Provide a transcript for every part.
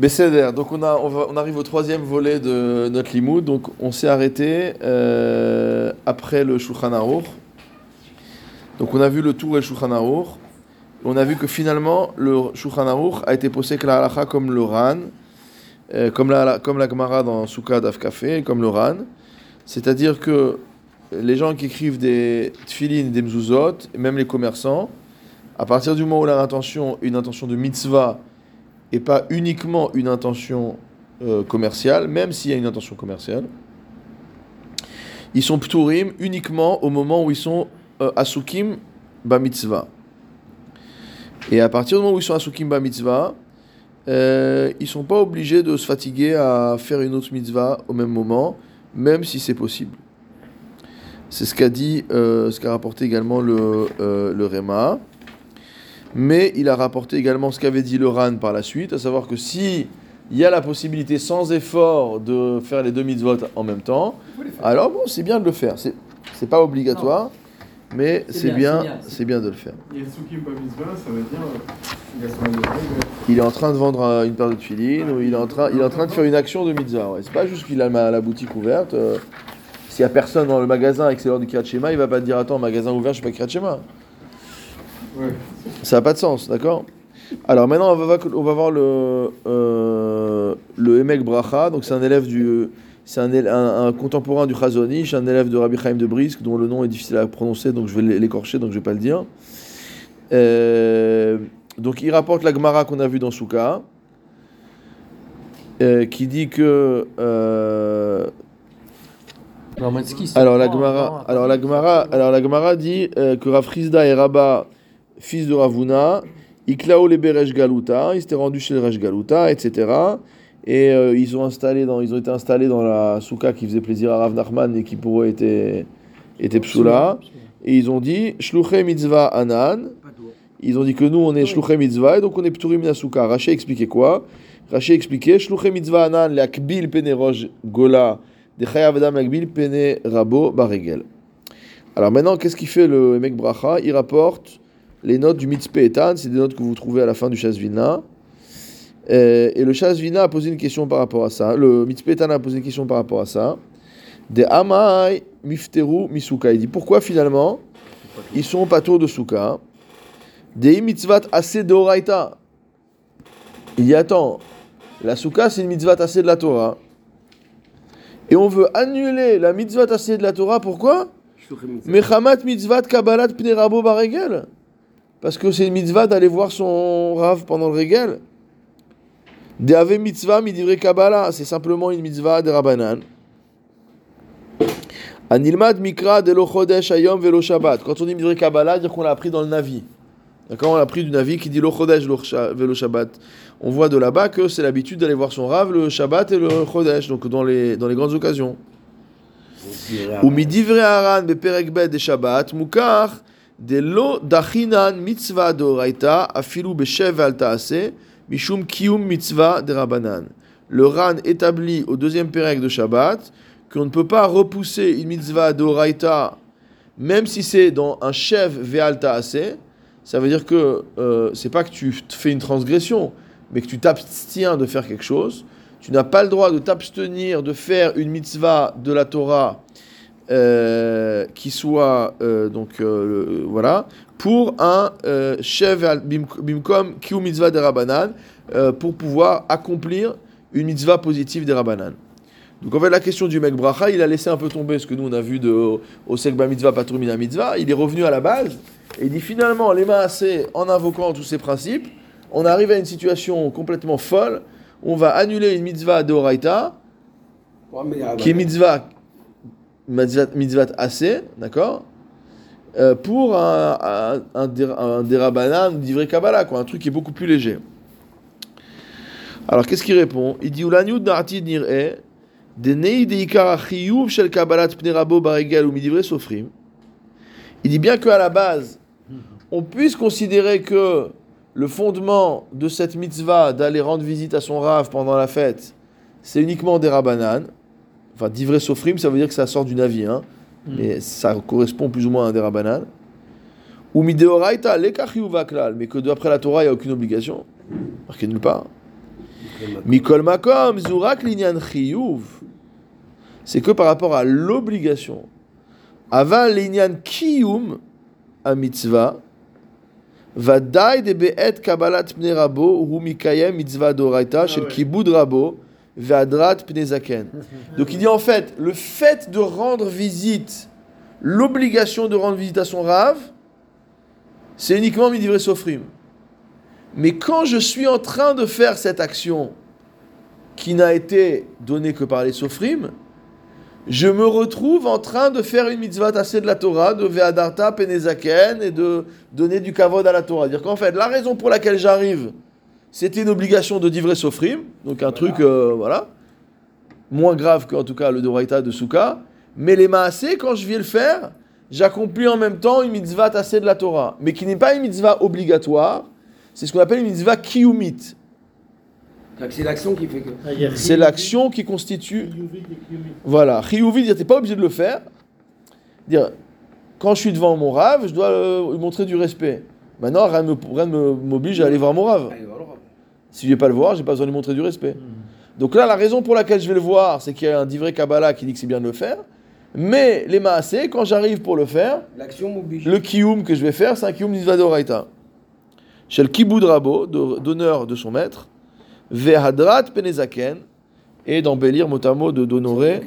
Besséder, donc on, a, on, arrive au troisième volet de notre limoud. Donc on s'est arrêté euh, après le Shulchan Aruch. Donc on a vu le tour et le Shulchan. On a vu que finalement le Shulchan Aruch a été posé comme le Ran, euh, comme la, comme la Gemara dans Souka d'Af Café, comme le Ran. C'est-à-dire que les gens qui écrivent des tfilin, des mzuzot, et même les commerçants, à partir du moment où leur intention, une intention de mitzvah, et pas uniquement une intention euh, commerciale, même s'il y a une intention commerciale. Ils sont pturim uniquement au moment où ils sont euh, asukim ba mitzvah. Et à partir du moment où ils sont asukim ba mitzvah, euh, ils sont pas obligés de se fatiguer à faire une autre mitzvah au même moment, même si c'est possible. C'est ce qu'a dit, euh, ce qu'a rapporté également le, euh, le Réma. Mais il a rapporté également ce qu'avait dit le Ran par la suite, à savoir que si il y a la possibilité sans effort de faire les deux mitzvot en même temps, alors bon, c'est bien de le faire. C'est c'est pas obligatoire, mais C'est c'est bien, bien, c'est bien. c'est bien de le faire. Euh, Il est en train de vendre une paire de filines ou il est en train, il est en train de faire une action de mitzvah. Ouais. C'est pas juste qu'il a la boutique ouverte. euh, S'il y a personne dans le magasin avec ses l'heure du Shema, il va pas te dire attends, magasin ouvert, je fais pas. Ouais. Ça n'a pas de sens, d'accord? Alors maintenant, on va, voir- on va voir le, euh, le Emek Bracha. Donc c'est un élève du. C'est un, un, un contemporain du Chazonish, un élève de Rabbi Chaim de Brisk, dont le nom est difficile à prononcer, donc je vais l'écorcher, donc je vais pas le dire. Euh, donc il rapporte la Gemara qu'on a vue dans Souka, euh, qui dit que. euh, Alors, la Gemara, alors la Gemara, alors la Gemara dit que Rav Frisda et Rabba, fils de Ravuna, Iklao les Beresh Galuta, ils s'étaient rendus chez le Resh Galuta, etc. Et euh, ils ont installé dans, ils ont été installés dans la souka qui faisait plaisir à Rav Nachman et qui pour eux était était psula. Et ils ont dit Shluche mitzvah anan. Ils ont dit que nous on est Shluche mitzvah et donc on est pturim nasuka. Raché expliquait quoi? Raché expliquait Shluche mitzvah anan l'akbil pene rosh gola de chayav adam l'akbil pene rabo baregel. Alors maintenant, qu'est-ce qu'il fait le mec Bracha? Il rapporte les notes du Mitzpeh Etan, c'est des notes que vous trouvez à la fin du Shasvina. Euh, et le Shasvina a posé une question par rapport à ça. Le Mitzpeh Etan a posé une question par rapport à ça. De Amai Mifteru Misuka. Il dit pourquoi finalement ils sont pas de Souka Dei mitzvat assez d'oraita. Il dit attends, la Souka c'est une mitzvah assez de la Torah. Et on veut annuler la mitzvah assez de la Torah, pourquoi? Mechamat mitzvah kabbalat pnei rabo baregel parce que c'est une mitzvah d'aller voir son rave pendant le régal. Deave mitzvah midivre Kabbalah, c'est simplement une mitzvah de Rabbanan. Anilmad mikra de chodesh ayom velo shabbat. Quand on dit midivre Kabbalah, dire qu'on l'a appris dans le Navi. D'accord On l'a appris du Navi qui dit lo chodesh velo shabbat. On voit de là-bas que c'est l'habitude d'aller voir son rave le shabbat et le chodesh, donc dans les, dans les grandes occasions. Ou midivre haran be perek bet de shabbat mukar. Delo dachinan mitzvah doraita afilu beshev altaase mishum kium mitzvah de rabanan. Le ran établit au deuxième pérec de Shabbat qu'on ne peut pas repousser une mitzvah doraita même si c'est dans un chef ve'alta assez, ça veut dire que euh, c'est pas que tu fais une transgression, mais que tu t'abstiens de faire quelque chose. Tu n'as pas le droit de t'abstenir de faire une mitzvah de la Torah euh, qui soit euh, donc euh, voilà pour un bim- bimkom kiu mitzvah de Rabbanan pour pouvoir accomplir une mitzvah positive des Rabbanan. Donc en fait la question du mec bracha il a laissé un peu tomber ce que nous on a vu de au sekba mitzvah patrumina mitzvah. Il est revenu à la base et il dit finalement les maasé en invoquant tous ces principes on arrive à une situation complètement folle. On va annuler une mitzvah de Horaïta qui est mitzvah, mitzvah assez, d'accord Euh, Pour un, un, un, un d'ivrei Kabbalah, quoi, un truc qui est beaucoup plus léger. Alors qu'est-ce qu'il répond? Il dit nir'e, shel Kabbalat pnei rabo baregel ou midivrei sofrim. Il dit bien qu'à la base, on puisse considérer que le fondement de cette mitzvah d'aller rendre visite à son rave pendant la fête, c'est uniquement des. Enfin, d'ivrei sofrim, ça veut dire que ça sort du navi, hein. mais ça correspond plus ou moins à un des rabanan. Ou mideoraita lekachiuva klal, mais que d'après la Torah, il n'y a aucune obligation. Marqué nulle part. Mikol makom, zurak linyan chiyuv. C'est que par rapport à l'obligation. Aval linyan kiyum a mitzvah. Vadaï de be'et kabbalat pne rabo hu mikayem mitzvah doraita shel kibud rabo ve'adrat pne zaken. Donc il dit en fait, le fait de rendre visite, l'obligation de rendre visite à son rave, c'est uniquement midivre sofrim. Mais quand je suis en train de faire cette action qui n'a été donnée que par les sofrim, je me retrouve en train de faire une mitzvah tassée de la Torah, de Ve'adarta Penezaken, et de donner du kavod à la Torah. Dire qu'en fait, la raison pour laquelle j'arrive, c'était une obligation de divrer sofrim, donc un truc, euh, voilà, moins grave qu'en tout cas le Doraita de Souka, mais les maasés, quand je viens le faire, j'accomplis en même temps une mitzvah tassée de la Torah, mais qui n'est pas une mitzvah obligatoire, c'est ce qu'on appelle une mitzvah kiyumit. C'est l'action qui fait que. C'est l'action qui constitue. Voilà. Chiyuvi, dire, t'es pas obligé de le faire. Dire, quand je suis devant mon rave, je dois euh, lui montrer du respect. Maintenant, rien ne m'oblige à aller voir mon rave. Si je vais pas le voir, j'ai pas besoin de lui montrer du respect. Donc là, la raison pour laquelle je vais le voir, c'est qu'il y a un divrei Kabbalah qui dit que c'est bien de le faire. Mais les maasés, quand j'arrive pour le faire, le kiyum que je vais faire, c'est un kiyum d'Izva d'Oraita. Chez le kibud rabo, de- d'honneur de son maître, vehadrat penezaken, et d'embellir mot à mot, de d'honorer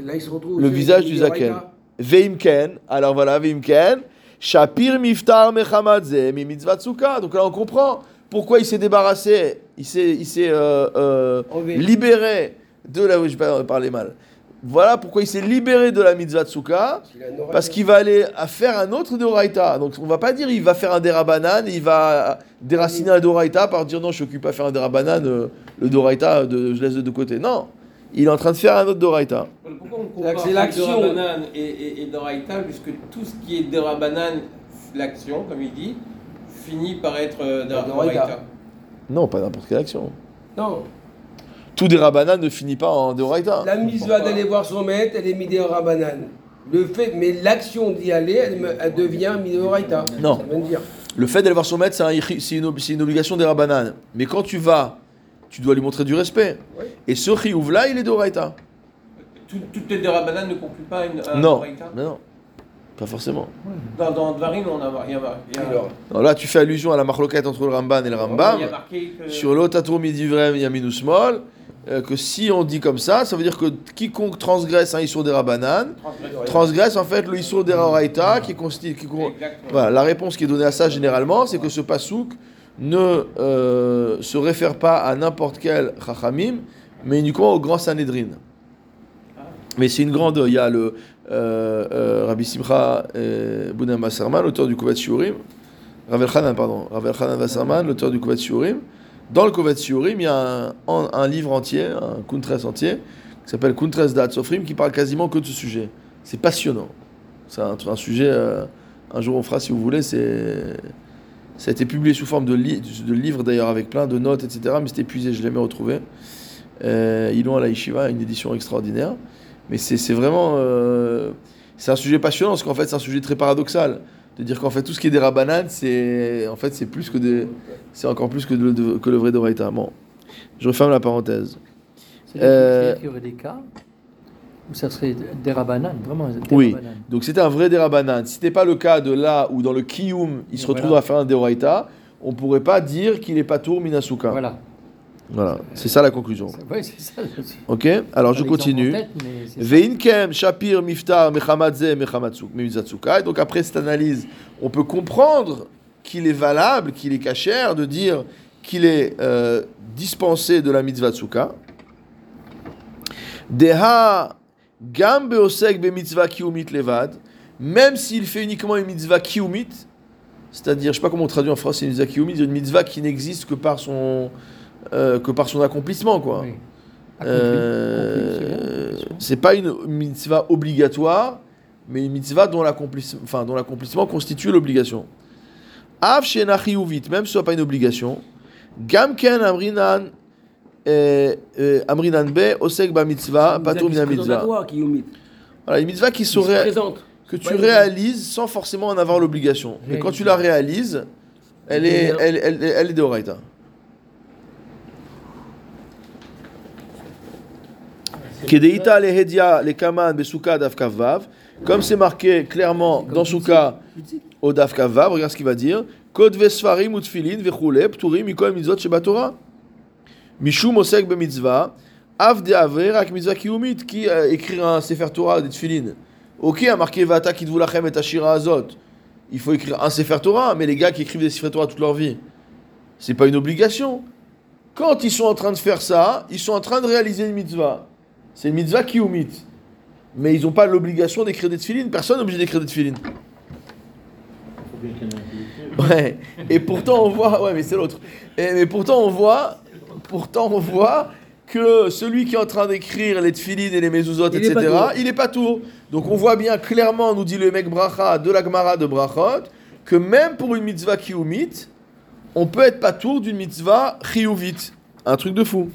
le visage du zaken. Veimken, alors voilà, Veimken, Shapir miftar mechamadze, mi mitzvah tsuka. Donc là, on comprend pourquoi il s'est débarrassé, il s'est, il s'est euh, euh, libéré de la. Je vais pas parler mal. Voilà pourquoi il s'est libéré de la mitzvah tsuka. Il a une Yoraïta. Parce qu'il va aller à faire un autre Doraita. Donc on va pas dire il va faire un Derabanan et il va déraciner un Doraita par dire non, je m'occupe pas de faire un Derabanan, euh, le Doraita, de, je laisse de côté. Non, il est en train de faire un autre Doraita. Pourquoi on compare l'action. Derabanan et, et, et Doraïta, puisque tout ce qui est Derabanan, l'action, comme il dit, finit par être euh. Doraïta. Non, pas n'importe quelle action. Non. Tout Derabanan ne finit pas en Doraita. La mise va d'aller voir son maître, elle est midé en rabanan. Le fait, mais l'action d'y aller, elle, devient midé en raïta. Non. Ça veut dire. Le fait d'aller voir son maître, c'est un c'est une, ob- c'est une obligation des Rabbanan. Mais quand tu vas, tu dois lui montrer du respect. Oui. Et ce chiyuv-là, il est Doraita. Tout, toutes les Derabanan ne concluent pas une, non. Pas forcément. Dans, dans Dvarim, on a, il y a, il y a- Alors, Non, là, tu fais allusion à la marloquette entre le Ramban et le Rambam. que... Sur l'Otatur Midivrem Yaminus Mol, euh, que si on dit comme ça, ça veut dire que quiconque transgresse un Issour des Rabbanan, Transgression. transgresse en fait le Issour des Raoraïta qui constitue. qui. Voilà, la réponse qui est donnée à ça généralement, c'est que ce pasouk ne euh, se réfère pas à n'importe quel Chachamim, mais uniquement au grand Sanhedrin. Mais c'est une grande. Il y a le euh, euh, Rabbi Simcha euh, Bounan Wasserman, l'auteur du Kovet Shiurim, Ravel pardon, Ravel l'auteur du Kovet Shiurim. Dans le Kovet Shiurim, il y a un, livre entier, un Kuntres entier, qui s'appelle Kuntres Dat Sofrim, qui parle quasiment que de ce sujet. C'est passionnant. C'est un, sujet. un jour on fera si vous voulez. C'est ça a été publié sous forme de, li- livre d'ailleurs avec plein de notes, etc. Mais c'était épuisé, je l'ai jamais retrouvé. Euh, ils l'ont à la Yeshiva, une édition extraordinaire. Mais c'est vraiment. euh, c'est un sujet passionnant parce qu'en fait c'est un sujet très paradoxal. De dire qu'en fait tout ce qui est des rabananes, c'est en fait c'est plus que des. C'est encore plus que, de- de- que le vrai Doraita. Bon, je referme la parenthèse. C'est-à-dire Euh, qu'il y aurait des cas où ça serait des rabananes, vraiment des Oui. rabananes. Donc c'était un vrai Derabanan. Si c'était pas le cas de là où dans le Kiyum il se Voilà. retrouve à faire un Deoraita, on pourrait pas dire qu'il est pas tour Minasuka. Voilà. Voilà, c'est ça la conclusion. Oui, c'est ça. Ok Alors je continue. Veinkem, Shapir, Miftar, Mechamadze, Mechamatsuk, Mimizatsuka. Et donc après cette analyse, on peut comprendre qu'il est valable, qu'il est cachère de dire qu'il est euh, dispensé de la mitzvah tsuka. Deha gam beosek be mitzvah kiumit levad, même s'il fait uniquement une mitzvah kiumit, c'est-à-dire, je sais pas comment on traduit en français une mitzvah kiumit, une mitzvah qui n'existe que par son euh, que par son accomplissement, quoi. Oui. Euh, c'est pas une mitzvah obligatoire, mais une mitzvah dont l'accomplissement, enfin, dont l'accomplissement constitue l'obligation. Av chiyuvit, même si ce n'est pas une obligation. Gam ken amrinan euh, euh, amrinan be osek ba mitzvah, patur mina mitzvah. Voilà, une mitzvah qui Qui se serait que tu réalises sans forcément en avoir l'obligation. Mais quand tu la réalises, elle est, elle, elle, elle est de. Kedeita lehedia le kaman besuka daf kavav. Comme c'est marqué clairement dans Souka au daf kavav, regarde ce qu'il va dire. Kod vesfarim utfilin vechule pturim mikol mitzvot shebatora. Mishum osek bemitzvah. Av de aver ak mitzvah kiumit. Qui euh, écrire un sefer Torah des tfilin Ok, a marqué vata kidvu lachem et ashira azot. Il faut écrire un sefer Torah, mais les gars qui écrivent des sefer Torah toute leur vie, c'est pas une obligation. Quand ils sont en train de faire ça, ils sont en train de réaliser une mitzvah. C'est une mitzvah qui omit. Mais ils n'ont pas l'obligation d'écrire des tefilines. Personne n'est obligé d'écrire des tefilines. Ouais. Et pourtant on voit, ouais, mais c'est l'autre. Et- Mais pourtant on voit, pourtant on voit que celui qui est en train d'écrire les tefilines et les mezuzot, Il etc., tour. il est pas tout. Donc on voit bien clairement, nous dit le mec bracha de la Gemara de brachot, que même pour une mitzvah qui omit, on peut être pas tour d'une mitzvah chiyuvit. Un truc de fou.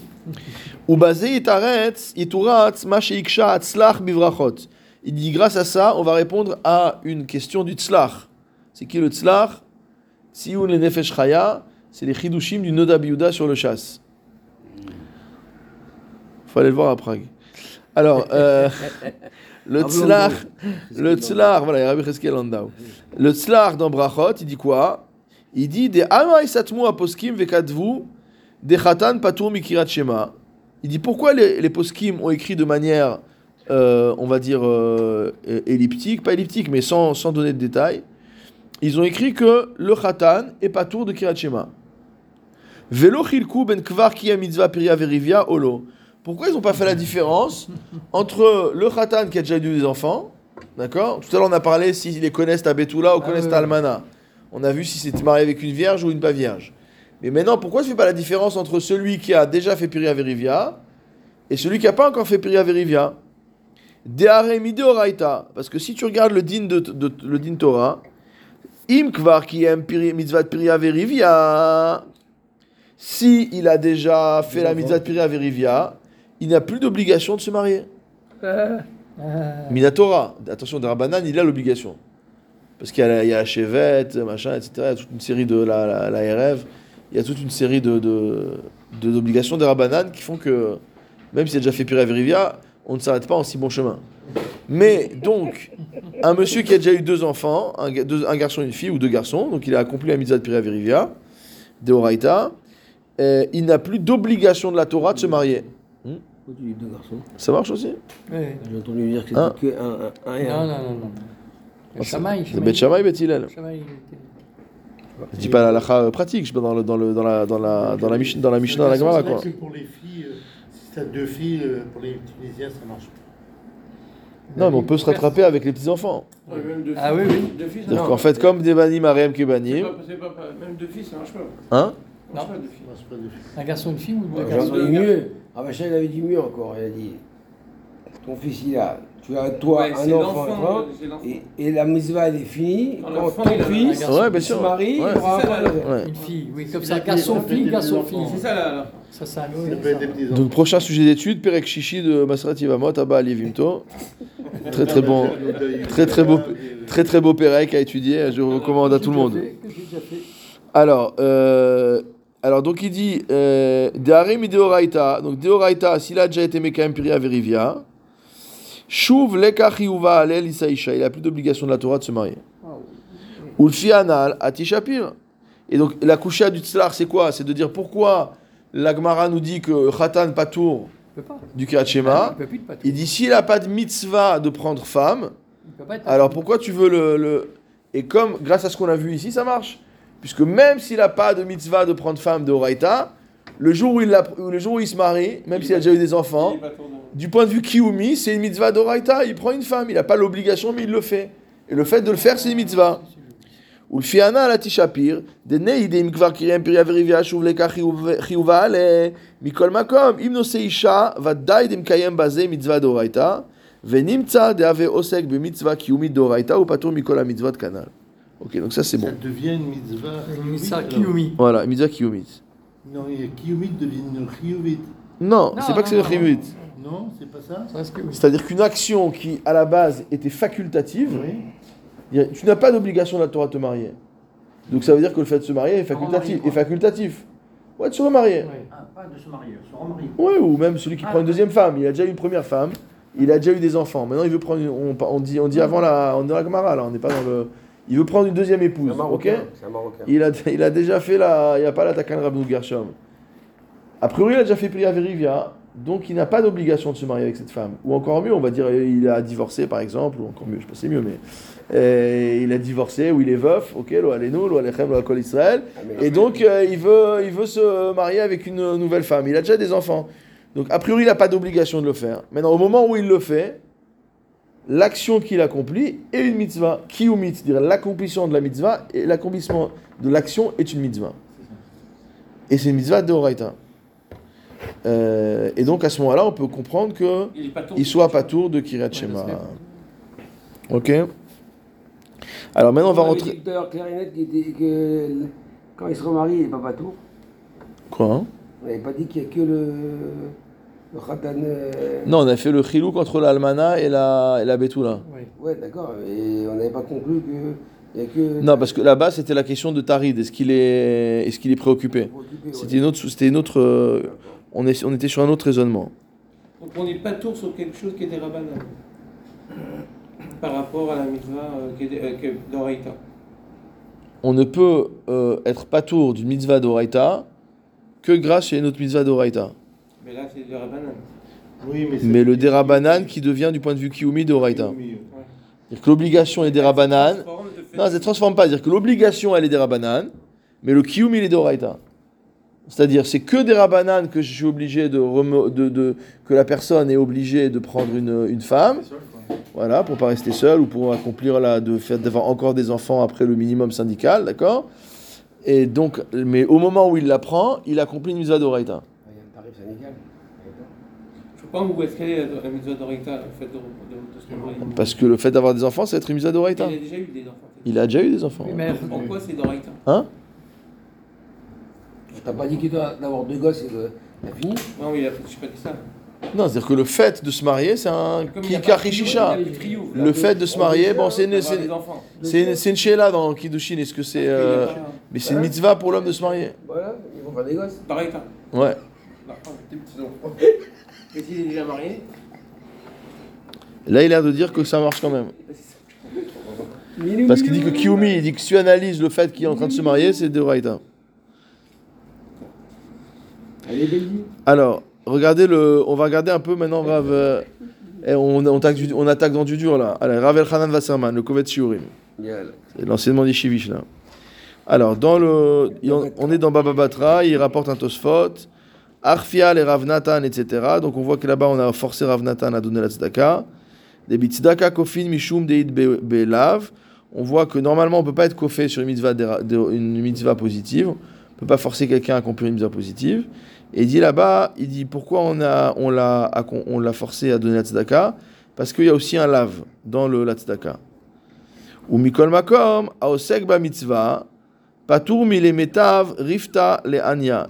Il dit grâce à ça, on va répondre à une question du tzlach. C'est qui le tzlach? Sioun le nefesh chaya, c'est les chidushim du Noda Biuda sur le chasse. Faut aller le voir à Prague. Alors, euh, le tzlach, le tzlach, voilà, il y a Rabbi Cheskel Landau. Le tzlach dans Brachot, il dit quoi? Il dit des aposkim vekadvu des chatan patour mikirat shema. Il dit pourquoi les, les poskim ont écrit de manière, euh, on va dire, euh, elliptique, pas elliptique, mais sans, sans donner de détails. Ils ont écrit que le chatan est patour de kirat shema. Velo chilku ben kvar ki mitzvah piria verivia olo. Pourquoi ils n'ont pas fait la différence entre le khatan qui a déjà eu des enfants, d'accord? Tout à l'heure on a parlé s'ils les connaissent à Betula ou Ah connaissent à Almana. On a vu si c'était marié avec une vierge ou une pas vierge. Mais maintenant, pourquoi je ne fais pas la différence entre celui qui a déjà fait Piria Verivia et celui qui n'a pas encore fait Piria Verivia. Parce que si tu regardes le din, de, de- le din Torah, im kvar qui aime mitzvah de Piria Verivia, si il a déjà fait la mitzvah de Piria Verivia, il n'a plus d'obligation de se marier. Ah, Minatora, attention, Darabanan, il a l'obligation. Parce qu'il y a la, la chevette, machin, etc. Il y a toute une série de la, la, la RF. Il y a toute une série de, de, de- d'obligations Darabanan qui font que, même s'il a déjà fait Pira Verivia, on ne s'arrête pas en si bon chemin. Mais donc, un monsieur qui a déjà eu deux enfants, un, deux- un garçon et une fille, ou deux garçons, donc il a accompli la mitzvah de Pira Verivia, de Horaïta, il n'a plus d'obligation de la Torah de se marier. Deux garçons? Ça marche aussi? Ouais. J'ai entendu dire que c'était Hein que un, un, un et Non, un. non, non, non. Ah, Shamaï, C'est Bet Shammai, Bet Hillel. Je dis pas la lacha euh, pratique, je sais pas dans, le, dans, le, dans la dans la dans la Mishnah dans la Mishnah dans la Gemara C'est vrai quoi. que pour les filles, euh, si t'as deux filles, euh, pour les Tunisiens, ça marche pas. Non, mais on peut se rattraper avec les petits enfants. Ouais, même deux Ah filles- oui, oui. Deux C'est-à-dire marche qu'en fait, comme des banim, Mariam, pas- pas- Même deux filles, ça marche pas. hein marche pas, deux filles. Ça marche pas deux filles. Un garçon, une fille ou deux garçons? entendu mieux. Ah, machin, il avait dit mieux encore. Il a dit Ton fils, il a. Tu as toi Ouais, un enfant, l'enfant. et, et la mitzvah, elle est finie. Quand Quand ton fils. Ouais, bien se sûr. marie, Ouais. il aura un là. enfant. Ouais. Une fille, oui, comme ça, fille, des garçon, enfants. fille. C'est ça là. là. Ça, Ça Donc prochain sujet d'étude, Perek Shishi de Masrat Yivamot, Abba Ali Vimto. Très très bon, très très beau, très très beau Perek à étudier. Je recommande à tout le monde. Alors, euh, alors donc il dit euh, Deharim Deoraita. Donc Deoraita, s'il a déjà été Mekayem Piria Verivia, Shuv Alel Isaïcha. Il a plus d'obligation de la Torah de se marier. Ulfi Anal Atishapir. Et donc la coucha du Tzlar, c'est quoi? C'est de dire pourquoi la Gemara nous dit que Khatan Patour du Kirat Shema. Il dit s'il n'a pas de mitzvah de prendre femme, alors pourquoi tu veux le, le- Et comme, grâce à ce qu'on a vu ici, ça marche. Puisque même s'il n'a pas de mitzvah de prendre femme de Horaïta, le jour où il, a, le jour où il se marie, même s'il a déjà eu des enfants, du point de vue Kiyumi, c'est une mitzvah d'Oraita. Il prend une femme, il n'a pas l'obligation, mais il le fait. Et le fait de le faire, c'est une mitzvah. Ou le fiana la tishapir, des neidim kvar kiriem piria verivia shuv leka chiyuva ale, mikol makom, im nose isha, vadai dim kayem baze mitzvah d'oraita, venimtsa deave osek be mitzvah kiyumi d'oraita, ou patur mikol mitzvah de canal. Ok, donc ça c'est bon. Ça devient une mitzvah, une mitzvah kiyumi. Voilà, une mitzvah. Non, il y a kiyumit devient chiyuvit. Non, Non, c'est pas que c'est le non, chiyuvit. Non, c'est pas ça oui. C'est-à-dire qu'une action qui, à la base, était facultative, Oui. tu n'as pas d'obligation de la Torah de te marier. Donc ça veut dire que le fait de se marier est facultatif. Est facultatif. Ouais, de se remarier. Ah, pas de se marier, se remarier. Ouais, ou même celui qui Ah, prend une deuxième femme. Il a déjà eu une première femme, il a déjà eu des enfants. Maintenant, il veut prendre. une- on, on dit, on dit avant la, on est dans la Gemara, là, on n'est pas dans le. Il veut prendre une deuxième épouse. un Ok. Marocain. C'est un Marocain. Il a, il a déjà fait la. Il n'y a pas la Takan Rabnou Gershom. A priori, il a déjà fait Priya Verivia, donc il n'a pas d'obligation de se marier avec cette femme. Ou encore mieux, on va dire, il a divorcé par exemple, ou encore mieux, je sais pas si c'est mieux, mais. euh, il a divorcé, ou il est veuf, ok, lo alenu, lo alechem, lo akol Israël. Ah, Et donc, euh, il, veut, il veut se marier avec une nouvelle femme. Il a déjà des enfants. Donc, a priori, il n'a pas d'obligation de le faire. Maintenant, au moment où il le fait, l'action qu'il accomplit est une mitzvah. Qui ou mitzvah dire l'accomplissement de la mitzvah et l'accomplissement de l'action est une mitzvah. Et c'est une mitzvah de Horaïta. Euh, et donc, à ce moment-là, on peut comprendre que Il pas il soit pas tour de Kiryat Shema. Ok Alors maintenant, on va rentrer. dit net, qu'il était- que quand il se remarie, il n'est pas patour. Quoi? Hein On n'avait pas dit qu'il n'y a que le, le khatan. euh, Non, on a fait le chilou contre l'almana et la, et la betula. Oui. Ouais, d'accord. Et on n'avait pas conclu qu'il n'y a que. Non, parce que là-bas, c'était la question de Tarid. Est-ce qu'il est, est, qu'il est préoccupé? Préoccupé, ouais. C'était une autre. C'était une autre euh, on, est, on était sur un autre raisonnement. Donc on n'est pas tour sur quelque chose qui est des rabanan. Par rapport à la mitzvah euh, euh. On ne peut euh, être patour d'une mitzvah d'Oraita que grâce à une autre mitzvah d'Oraita. Mais là, c'est des rabanan. Oui, mais, c'est- Mais le derabanan qui devient du point de vue kiumi d'Oraita. Oui, oui. C'est-à-dire que l'obligation est derabanan. Non, ça ne transforme pas. C'est-à-dire que l'obligation, elle est derabanan, mais le kiumi, il est d'Oraita. C'est-à-dire, c'est que des rabanan que je suis obligé de, remo- de, de- que la personne est obligée de prendre une, une femme. Voilà, pour pas rester seul ou pour accomplir la, de faire d'avoir encore des enfants après le minimum syndical, d'accord? Et donc, mais au moment où il la prend, il accomplit une mitzvah d'oraita. Je sais pas où est-ce qu'elle est la la mitzvah d'Oraïta, le fait de, de, de. Parce que le fait d'avoir des enfants, ça va être une mitzvah d'oraita. Il a déjà eu des enfants. Il a déjà eu des enfants. Oui, mais Pourquoi c'est d'Oraïta Hein? T'as pas dit qu'il doit d'avoir deux gosses et que t'as fini? Non, il a, je sais pas dit ça. Non, c'est-à-dire que le fait de se marier, c'est un de kikachishisha. de. Le fait de se marier, bon, c'est une, c'est une, sheila dans Kiddushin. Est-ce que c'est. Euh, mais c'est une mitzvah pour l'homme de se marier? Voilà, ils vont faire des gosses. D'Oraïta. Ouais. Et s'il est déjà marié Là, il a l'air de dire que ça marche quand même. Parce qu'il dit que Kiyomi, il dit que si tu analyses le fait qu'il est en train de se marier, c'est de Raïta. Vie. Alors, regardez le, on va regarder un peu maintenant, Rav. euh, eh, on, on, attaque du- on attaque dans du dur là. Allez, Rav Elchanan Wasserman, le Kovet Shiurim. C'est l'enseignement des Shivish là. Alors, dans le, on est dans Baba Batra, il rapporte un Tosfot, Arfial et Rav Nathan, etc. Donc on voit que là-bas on a forcé Rav Nathan à donner la tzedaka. Des bitzdaka kofin mishum deid be- belav. On voit que normalement on peut pas être kofé sur une mitzvah, une mitzvah positive. On peut pas forcer quelqu'un à accomplir une mitzvah positive. Et il dit là-bas, il dit pourquoi on on l'a, on l'a forcé à donner la tzedaka? Parce qu'il y a aussi un lave dans le la tzedaka. Ou mikol makom, aosek ba mitzvah, rifta le.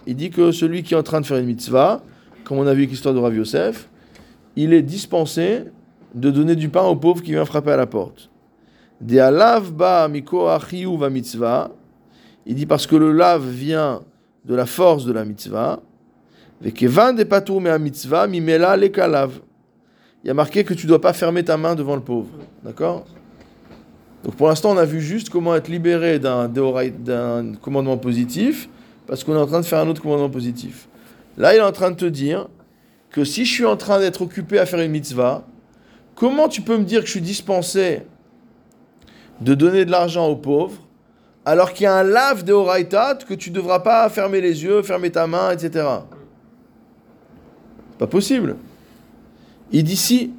Il dit que celui qui est en train de faire une mitzvah, comme on a vu avec l'histoire de Rav Yosef, il est dispensé de donner du pain au pauvre qui vient frapper à la porte. De alav ba va mitzvah. Il dit parce que le lave vient de la force de la mitzvah. Vekevan de patour me mitzvah mimela le kalav. Il y a marqué que tu dois pas fermer ta main devant le pauvre. D'accord? Donc pour l'instant, on a vu juste comment être libéré d'un commandement positif, parce qu'on est en train de faire un autre commandement positif. Là, il est en train de te dire que si je suis en train d'être occupé à faire une mitzvah, comment tu peux me dire que je suis dispensé de donner de l'argent aux pauvres, alors qu'il y a un lave de Horaïtat que tu ne devras pas fermer les yeux, fermer ta main, etc. Pas possible. Il dit si,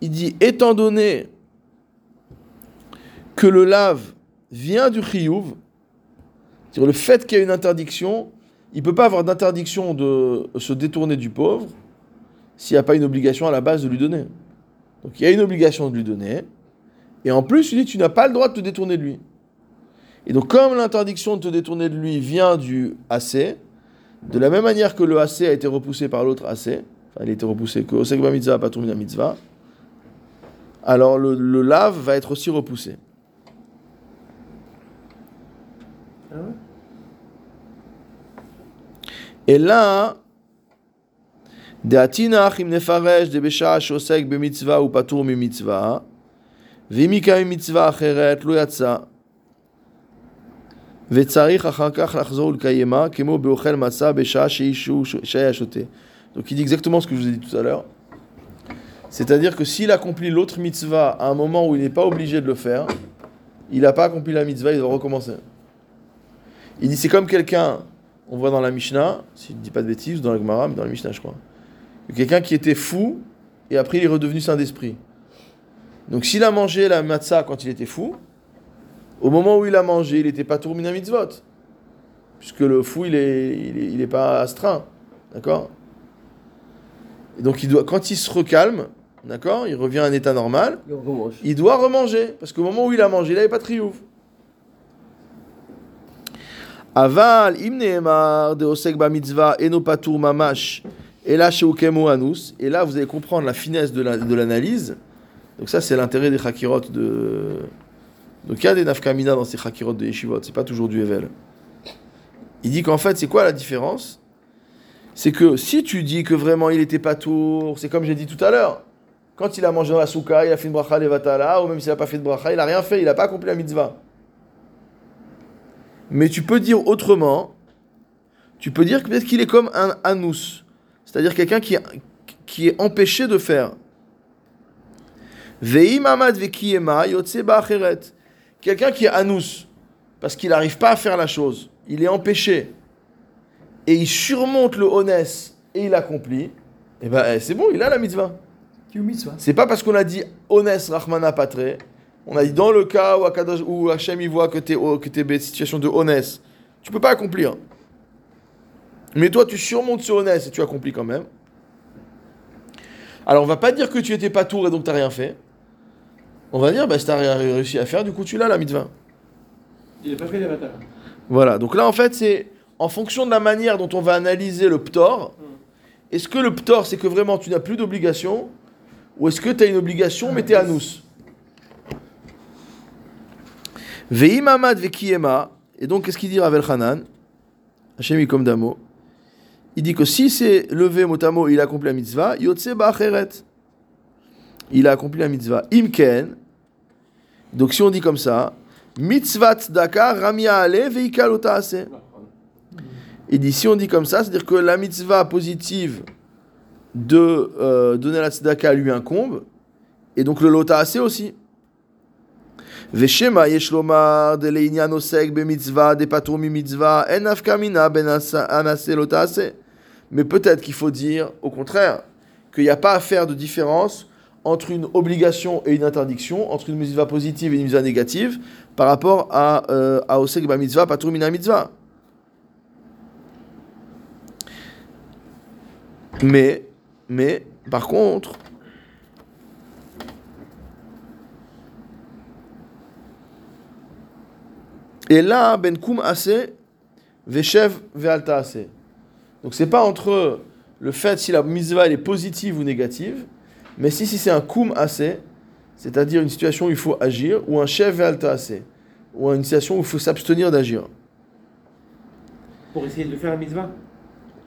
il dit étant donné que le lave vient du chiyuv, le fait qu'il y a une interdiction, il ne peut pas avoir d'interdiction de se détourner du pauvre s'il n'y a pas une obligation à la base de lui donner. Donc il y a une obligation de lui donner, et en plus il dit tu n'as pas le droit de te détourner de lui. Et donc comme l'interdiction de te détourner de lui vient du AC, de la même manière que le AC a été repoussé par l'autre AC, enfin il a été repoussé que Osek ba mitzvah, pas mitzvah, alors le lave va être aussi repoussé. Et là, דעתינך אם נפרש דבשעה שעוסק במצווה הוא פטור ממצווה, ואם יקיים מצווה אחרת לא יצא. וצריך אחר כך לחזור ולקיימה, כמו באוכל מצה בשעה שאישהו שהיה שותה. Donc il dit exactement ce que je vous ai dit tout à l'heure. C'est-à-dire que s'il accomplit l'autre mitzvah à un moment où il n'est pas obligé de le faire, il n'a pas accompli la mitzvah, il doit recommencer. Il dit c'est comme quelqu'un, on voit dans la Mishnah, si je ne dis pas de bêtises, dans la Gemara, mais dans la Mishnah je crois, quelqu'un qui était fou et après il est redevenu saint d'esprit. Donc s'il a mangé la matzah quand il était fou, au moment où il a mangé, il n'était pas tourminé mitzvot. Puisque le fou, il n'est il est, il est pas astreint. D'accord? Et donc il doit, quand il se recalme, d'accord, il revient à un état normal, Il doit remanger. Parce qu'au moment où il a mangé, il n'avait pas de triouf. Aval, im ne'emar de osek ba mitzvah eno mamash, et là anus. Et là, vous allez comprendre la finesse de la- de l'analyse. Donc ça, c'est l'intérêt des chakirot de... Donc il y a des nafkamina dans ces chakirot de yeshivot, c'est pas toujours du Evel. Il dit qu'en fait, c'est quoi la différence? C'est que si tu dis que vraiment il était pas tour, c'est comme j'ai dit tout à l'heure. Quand il a mangé dans la souka, il a fait une bracha levatala, ou même s'il n'a pas fait de bracha, il a rien fait, il n'a pas accompli la mitzvah. Mais tu peux dire autrement, tu peux dire que peut-être qu'il est comme un anus, c'est-à-dire quelqu'un qui, qui est empêché de faire. Quelqu'un qui est anus, parce qu'il n'arrive pas à faire la chose, il est empêché, et il surmonte le honest, et il accomplit, et ben eh, c'est bon, il a la mitzvah. C'est pas parce qu'on a dit honest Rahmana Patre, on a dit dans le cas où, Akadosh, où Hachem il voit que tu es, que en situation de honest, tu peux pas accomplir. Mais toi, tu surmontes ce honest et tu accomplis quand même. Alors, on va pas dire que tu étais pas tour et donc tu rien fait. On va dire, bah, si tu rien réussi à faire, du coup, tu l'as la mitzvah. Il n'a pas fait les bâtards. Voilà, donc là en fait c'est en fonction de la manière dont on va analyser le ptor, est-ce que le ptor c'est que vraiment tu n'as plus d'obligation ou est-ce que tu as une obligation mais tu es anus Ve'im amad ve'kiyema, et donc qu'est-ce qu'il dit Ravel Hanan? Hachem comme. Il dit que si c'est levé motamo, il a accompli la mitzvah, yotse ba'acheret. Il a accompli la mitzvah. Imken, donc si on dit comme ça, mitzvah tzedaka ramia ale veikal otaase. Il dit si on dit comme ça, c'est-à-dire que la mitzvah positive de euh, donner la tzedaka lui incombe, et donc le lotaase aussi. Ben. Mais peut-être qu'il faut dire au contraire qu'il n'y a pas à faire de différence entre une obligation et une interdiction, entre une mitzvah positive et une mitzvah négative, par rapport à, euh, à osek mitzvah, patur mina mitzvah. Mais, mais, par contre, et là, ben kum ase, veshev ve'alta ase. Donc c'est pas entre le fait si la mitzvah elle est positive ou négative, mais si, si c'est un kum ase, c'est-à-dire une situation où il faut agir, ou un chef ve'alta ase, ou une situation où il faut s'abstenir d'agir. Pour essayer de faire la mitzvah?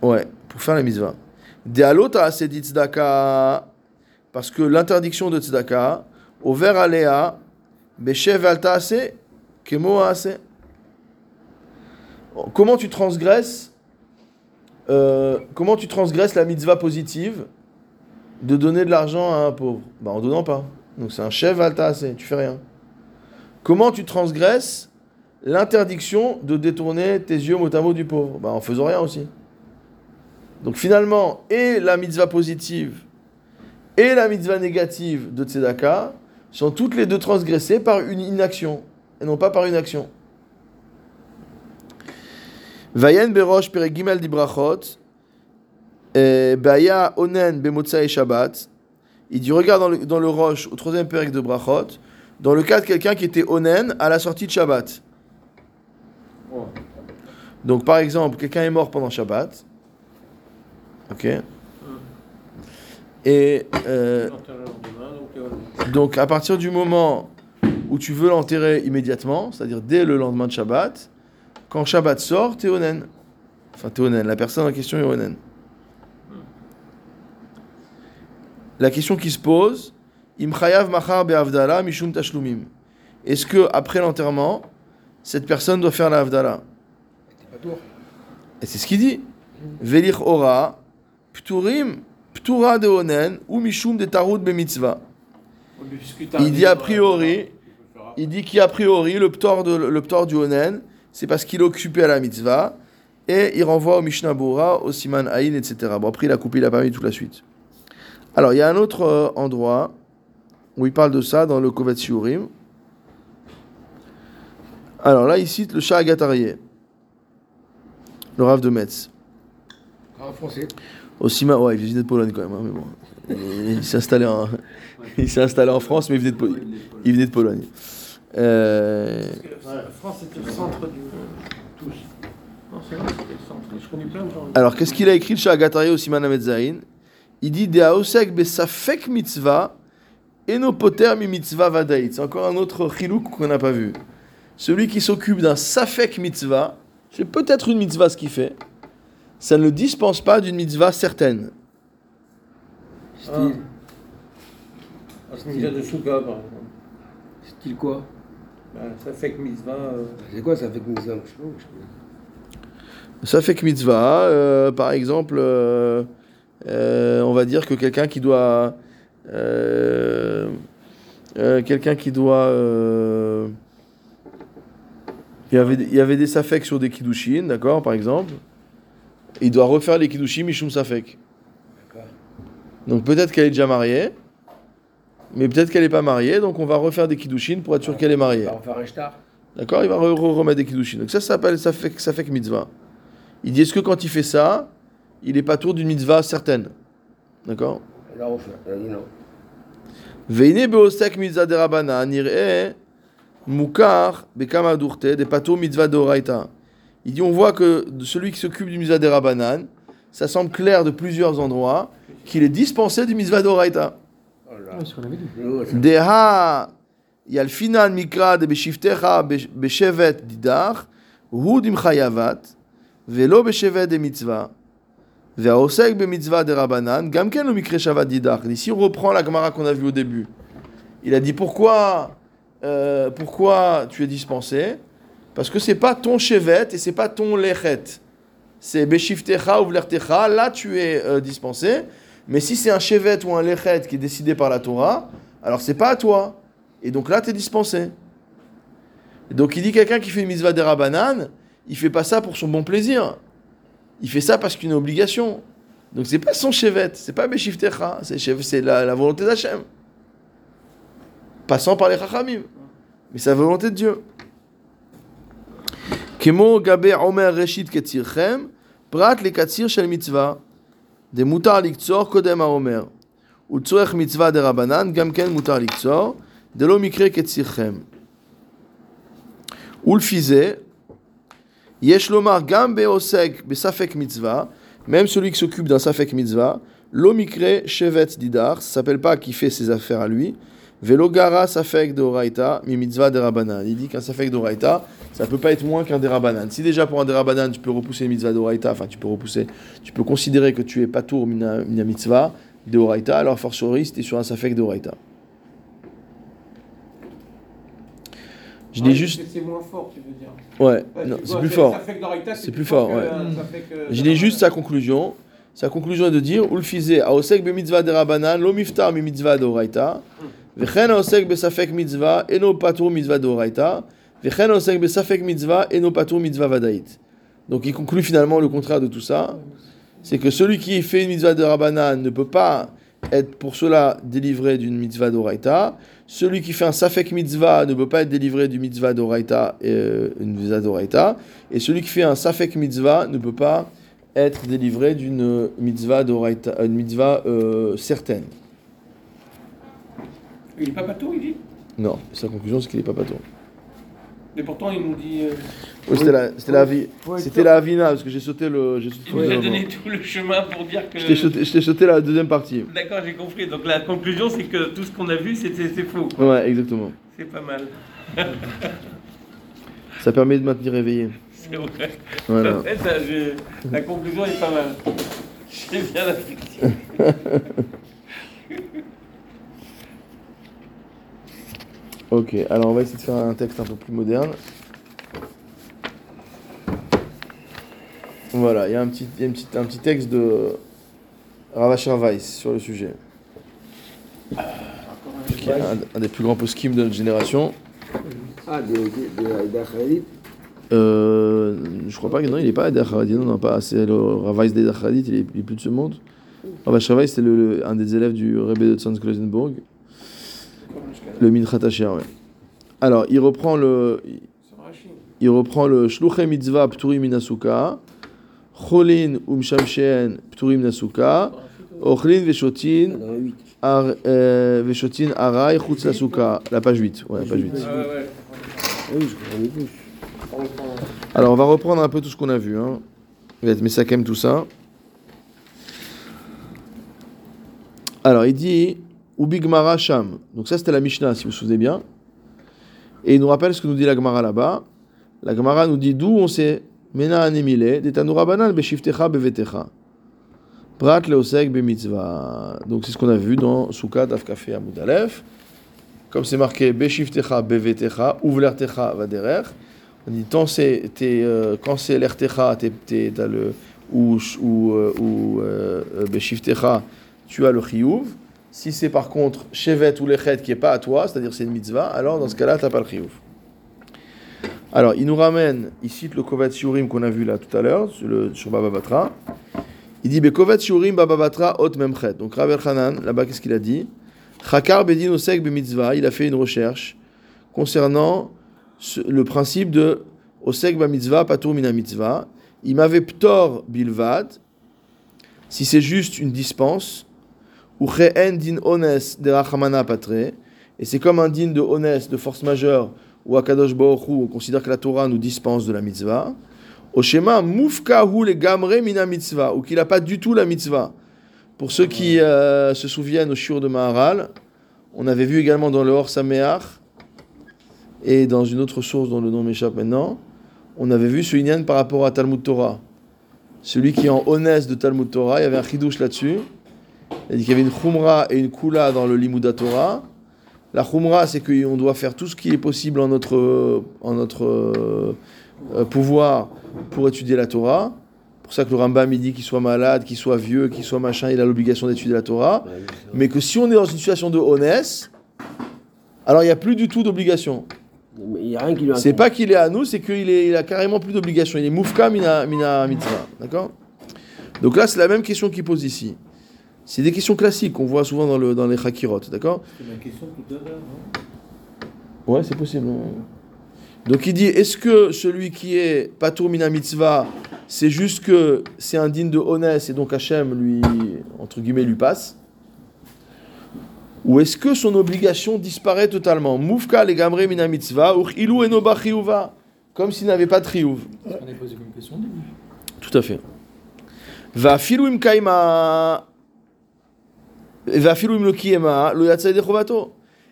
Ouais, pour faire la mitzvah. Dealota ase dit tzedaka, parce que l'interdiction de tzedaka, over alea, beshev ve'alta ase, kemo ase. Comment tu transgresses euh, comment tu transgresses la mitzvah positive de donner de l'argent à un pauvre? Bah en donnant pas. Donc c'est un chef alta tu fais rien. Comment tu transgresses l'interdiction de détourner tes yeux mot à mot du pauvre? Bah en faisant rien aussi. Donc finalement, et la mitzvah positive et la mitzvah négative de tzedaka sont toutes les deux transgressées par une inaction et non pas par une action. Vayen berosh perek gimel di brachot, euh, baya onen bemotzai shabbat. Il dit regarde dans le, roche au troisième perek de brachot, dans le cas de quelqu'un qui était onen à la sortie de Shabbat. Donc par exemple, quelqu'un est mort pendant Shabbat. Ok. Et euh, donc, à partir du moment où tu veux l'enterrer immédiatement, c'est-à-dire dès le lendemain de Shabbat, quand Shabbat sort, t'es onen. Enfin, t'es onen. La personne en question est onen. La question qui se pose, Imchayav machar be'avdala mishum tashlumim. Est-ce que après l'enterrement, cette personne doit faire la avdala. Et c'est ce qu'il dit. Velich ora, pturim, ptura de onen, ou mishum de tarud be mitzvah. Il dit a priori, il dit qu'a priori, le ptor, de, le ptor du onen, c'est parce qu'il est occupé à la mitzvah, et il renvoie au Mishnah Bora, au Siman Aïn, etc. Bon, après, il a coupé, il a pas mis toute la suite. Alors, il y a un autre euh, endroit où il parle de ça dans le Kovet Shiurim. Alors là, il cite le Shah Agatarié, le Rav de Metz. En français. Au Siman, ouais, il venait de Pologne quand même, hein, mais bon. Il, il s'est installé, en, installé en France, mais il venait de, il venait de Pologne. Euh, La France était le centre du. Tous. Non, c'est vrai, c'était le centre. Je connais plein de gens. Alors, qu'est-ce qu'il a écrit Agatarié au Siman Ametzaïn? Il dit De haosek besafek mitzvah, eno poter mi mitzvah vadaït. C'est encore un autre chilouk qu'on n'a pas vu. Celui qui s'occupe d'un safek mitzvah, c'est peut-être une mitzvah ce qu'il fait, ça ne le dispense pas d'une mitzvah certaine. Style, de Souka, par exemple. style quoi? Ça fait que mitzvah. euh, C'est quoi ça fait que je sais pas. Safek mitzvah, euh, par exemple, euh, euh, on va dire que quelqu'un qui doit. euh, euh, quelqu'un qui doit. euh, il, y avait, il y avait des safek sur des kiddushin, d'accord, par exemple. Il doit refaire les kiddushin mishum safek. D'accord. Donc peut-être qu'elle est déjà mariée, mais peut-être qu'elle n'est pas mariée, donc on va refaire des kiddushin pour être sûr qu'elle est mariée. On va en faire un shtar. D'accord Il va re- re- remettre des kiddushin. Donc ça, ça s'appelle ça fait, ça fait que mitzvah. Il dit est-ce que quand il fait ça, il est pas tour d'une mitzvah certaine? D'accord? Veine beosek mitzvah de rabana nir'e mukar bekama durte de pato mitzvah d'oraita. Il dit on voit que celui qui s'occupe du mitzvah de rabanan, ça semble clair de plusieurs endroits qu'il est dispensé du mitzvah d'oraita. Deha Yalfinan Mikra de Beshiftecha Beshevet Didach, Hudim Chayavat, Velo Beshevet de Mitzvah. Ve'aosek b'mitzvah de Rabbanan, gamken le mikre shavat didach. Ici, on reprend la Gemara qu'on a vue au début. Il a dit pourquoi, euh, pourquoi tu es dispensé? Parce que c'est pas ton chevet et c'est pas ton lechet. C'est beshiftecha ou vlertecha. Là, tu es euh, dispensé. Mais si c'est un chevet ou un lechet qui est décidé par la Torah, alors c'est pas à toi. Et donc là tu es dispensé. Donc il dit quelqu'un qui fait mitzvah derabanan, il fait pas ça pour son bon plaisir. Il fait ça parce qu'il a une obligation. Donc c'est pas son chevet, c'est pas beshiftecha, c'est la, la volonté d'Hachem. Passant par les chachamim. Mais c'est la volonté de Dieu. Kemo gabe omer reshit ketzirchem, prat le katsir mitzvah, de mutar liktsor kodem haomer. ולצורך מצווה דרבנן, גם כן מותר לקצור, דלא מקרה כצירכם. ולפי זה, יש לומר גם בעוסק בספק מצווה, même celui qui s'occupe d'un safek mitzvah, lo mikre shevet didar, ça s'appelle pas qui fait ses affaires à lui, velo gara safek de oraita, mi mitzvah de rabanan. Il dit qu'un safek de oraita, ça peut pas être moins qu'un derabanan. Si déjà pour un derabanan, tu peux repousser une mitzvah de oraita, enfin tu peux repousser, tu peux considérer que tu es pas tour mina, mina mitzvah de oraita, alors fortiori si tu es sur un safek de oraita. Je dis juste. C'est moins fort, tu veux dire. Ouais, c'est plus fort. C'est plus fort, ouais. euh, Je lis juste sa conclusion. Sa conclusion est de dire Ulfize, aosek be mitzvah de rabanan, lo miftar mi mitzvah de oraita, vechen aosek be safek mitzvah, eno patur mitzvah de oraita, Donc il conclut finalement le contraire de tout ça. C'est que celui qui fait une mitzvah de rabanan ne peut pas être pour cela délivré d'une mitzvah d'oraita. Celui qui fait un safek mitzvah ne peut pas être délivré du mitzvah d'oraita, euh, une mitzvah d'oraita. Et celui qui fait un safek mitzvah ne peut pas être délivré d'une mitzvah d'oraita, une mitzvah euh, certaine. Il est pas bateau, il dit? Non, sa conclusion c'est qu'il n'est pas paton. Mais pourtant, il nous dit. euh, Oui, c'était la, c'était la c'était la avina parce que j'ai sauté le, j'ai sauté Il nous a donné tout le chemin pour dire que. Je t'ai sauté, je t'ai sauté la deuxième partie. D'accord, j'ai compris. Donc la conclusion, c'est que tout ce qu'on a vu, c'était c'est faux. Ouais, exactement. C'est pas mal. Ça permet de maintenir éveillé. C'est vrai. Voilà. Fait, la conclusion est pas mal. J'ai bien la Ok, alors on va essayer de faire un texte un peu plus moderne. Voilà, il y a un petit, il y a un petit, un petit texte de Ravachar Weiss sur le sujet. Qui est un, un des plus grands poskim de notre génération. Ah, de, de. Euh, je crois pas que non, il n'est pas Adachradit, non, non, pas. C'est le Ravais d'Adachradit, il, est- plus de ce monde. Ravachar Weiss, c'est le, le- un des élèves du Rebbe de Tzanz-Klosenburg, le Minchat ouais. Alors, il reprend le, il reprend le Shluche Mitzvah Pturim Minasuka, Cholin Umshamshen Pturim Nasuka, Ochlin Veshotin Dans le 8. Ar- euh, Veshotin Arai Chutz Nasuka, la page 8. Ouais, la page 8. Ah ouais, ouais. Ah. Alors, on va reprendre un peu tout ce qu'on a vu. Hein. Il va être Mesakem, tout ça. Alors, il dit Ubigmara Sham. Donc, ça, c'était la Mishnah, si vous vous souvenez bien. Et il nous rappelle ce que nous dit la Gemara là-bas. La Gemara nous dit d'où on sait Mena anemile, detanura banan beshiftecha bevetecha. Prat leosek bemitzvah. Donc, c'est ce qu'on a vu dans Sukkot Afkafé Amud Aleph. Comme c'est marqué beshiftecha bevetecha, uvlertecha vaderer. On dit euh, quand c'est l'ertecha, t'as le ou ou euh, ou euh, tu as le chiyuv. Si c'est par contre chevet ou lechet qui est pas à toi, c'est-à-dire c'est une mitzvah, alors dans ce cas-là t'as pas le chiyuv. Alors il nous ramène, il cite le kovet shiurim qu'on a vu là tout à l'heure sur le sur Baba Batra. Il dit bekovet shiurim Baba Batra ot memchet. Donc Rav Hanan là-bas qu'est-ce qu'il a dit? Chakar bedin osek bemitzvah. Il a fait une recherche concernant ce- le principe de Osek ba mitzvah, patur mina mitzvah. Il m'avait ptor bilvad, si c'est juste une dispense, din ones de rachamana patre, et c'est comme un din de ones, de force majeure, ou akadosh Hu, on considère que la Torah nous dispense de la mitzvah. Au schéma, mufka hu le gamre mina mitzvah, ou qu'il n'a pas du tout la mitzvah. Pour ceux qui euh, se souviennent au shiur de Maharal, on avait vu également dans le Hor Sameach, et dans une autre source dont le nom m'échappe maintenant, on avait vu ce par rapport à Talmud Torah. Celui qui est en honnête de Talmud Torah, il y avait un chidouche là-dessus. Il dit qu'il y avait une chumra et une kula dans le Limuda Torah. La chumra, c'est qu'on doit faire tout ce qui est possible en notre, en notre euh, pouvoir pour étudier la Torah. pour ça que le Rambam il dit qu'il soit malade, qu'il soit vieux, qu'il soit machin, il a l'obligation d'étudier la Torah. Mais que si on est dans une situation de honnête, alors il n'y a plus du tout d'obligation. C'est pas qu'il est à nous, c'est qu'il il a carrément plus d'obligation. Il est moufka mina, mina mitzvah. D'accord? Donc là, c'est la même question qu'il pose ici. C'est des questions classiques qu'on voit souvent dans, le, dans les chakirot. D'accord C'est la question tout à l'heure, non Ouais, c'est possible. Donc il dit est-ce que celui qui est patour mina mitzvah, c'est juste que c'est un digne de honnête et donc Hachem lui, entre guillemets, lui passe Ou est-ce que son obligation disparaît totalement Moufka le gamre mina mitzvah, ou ilu enoba Comme s'il n'avait pas de a posé comme question au début? Tout à fait. Va filouim kaima. Va filouim lo kiyema, lo yatzai de chovato.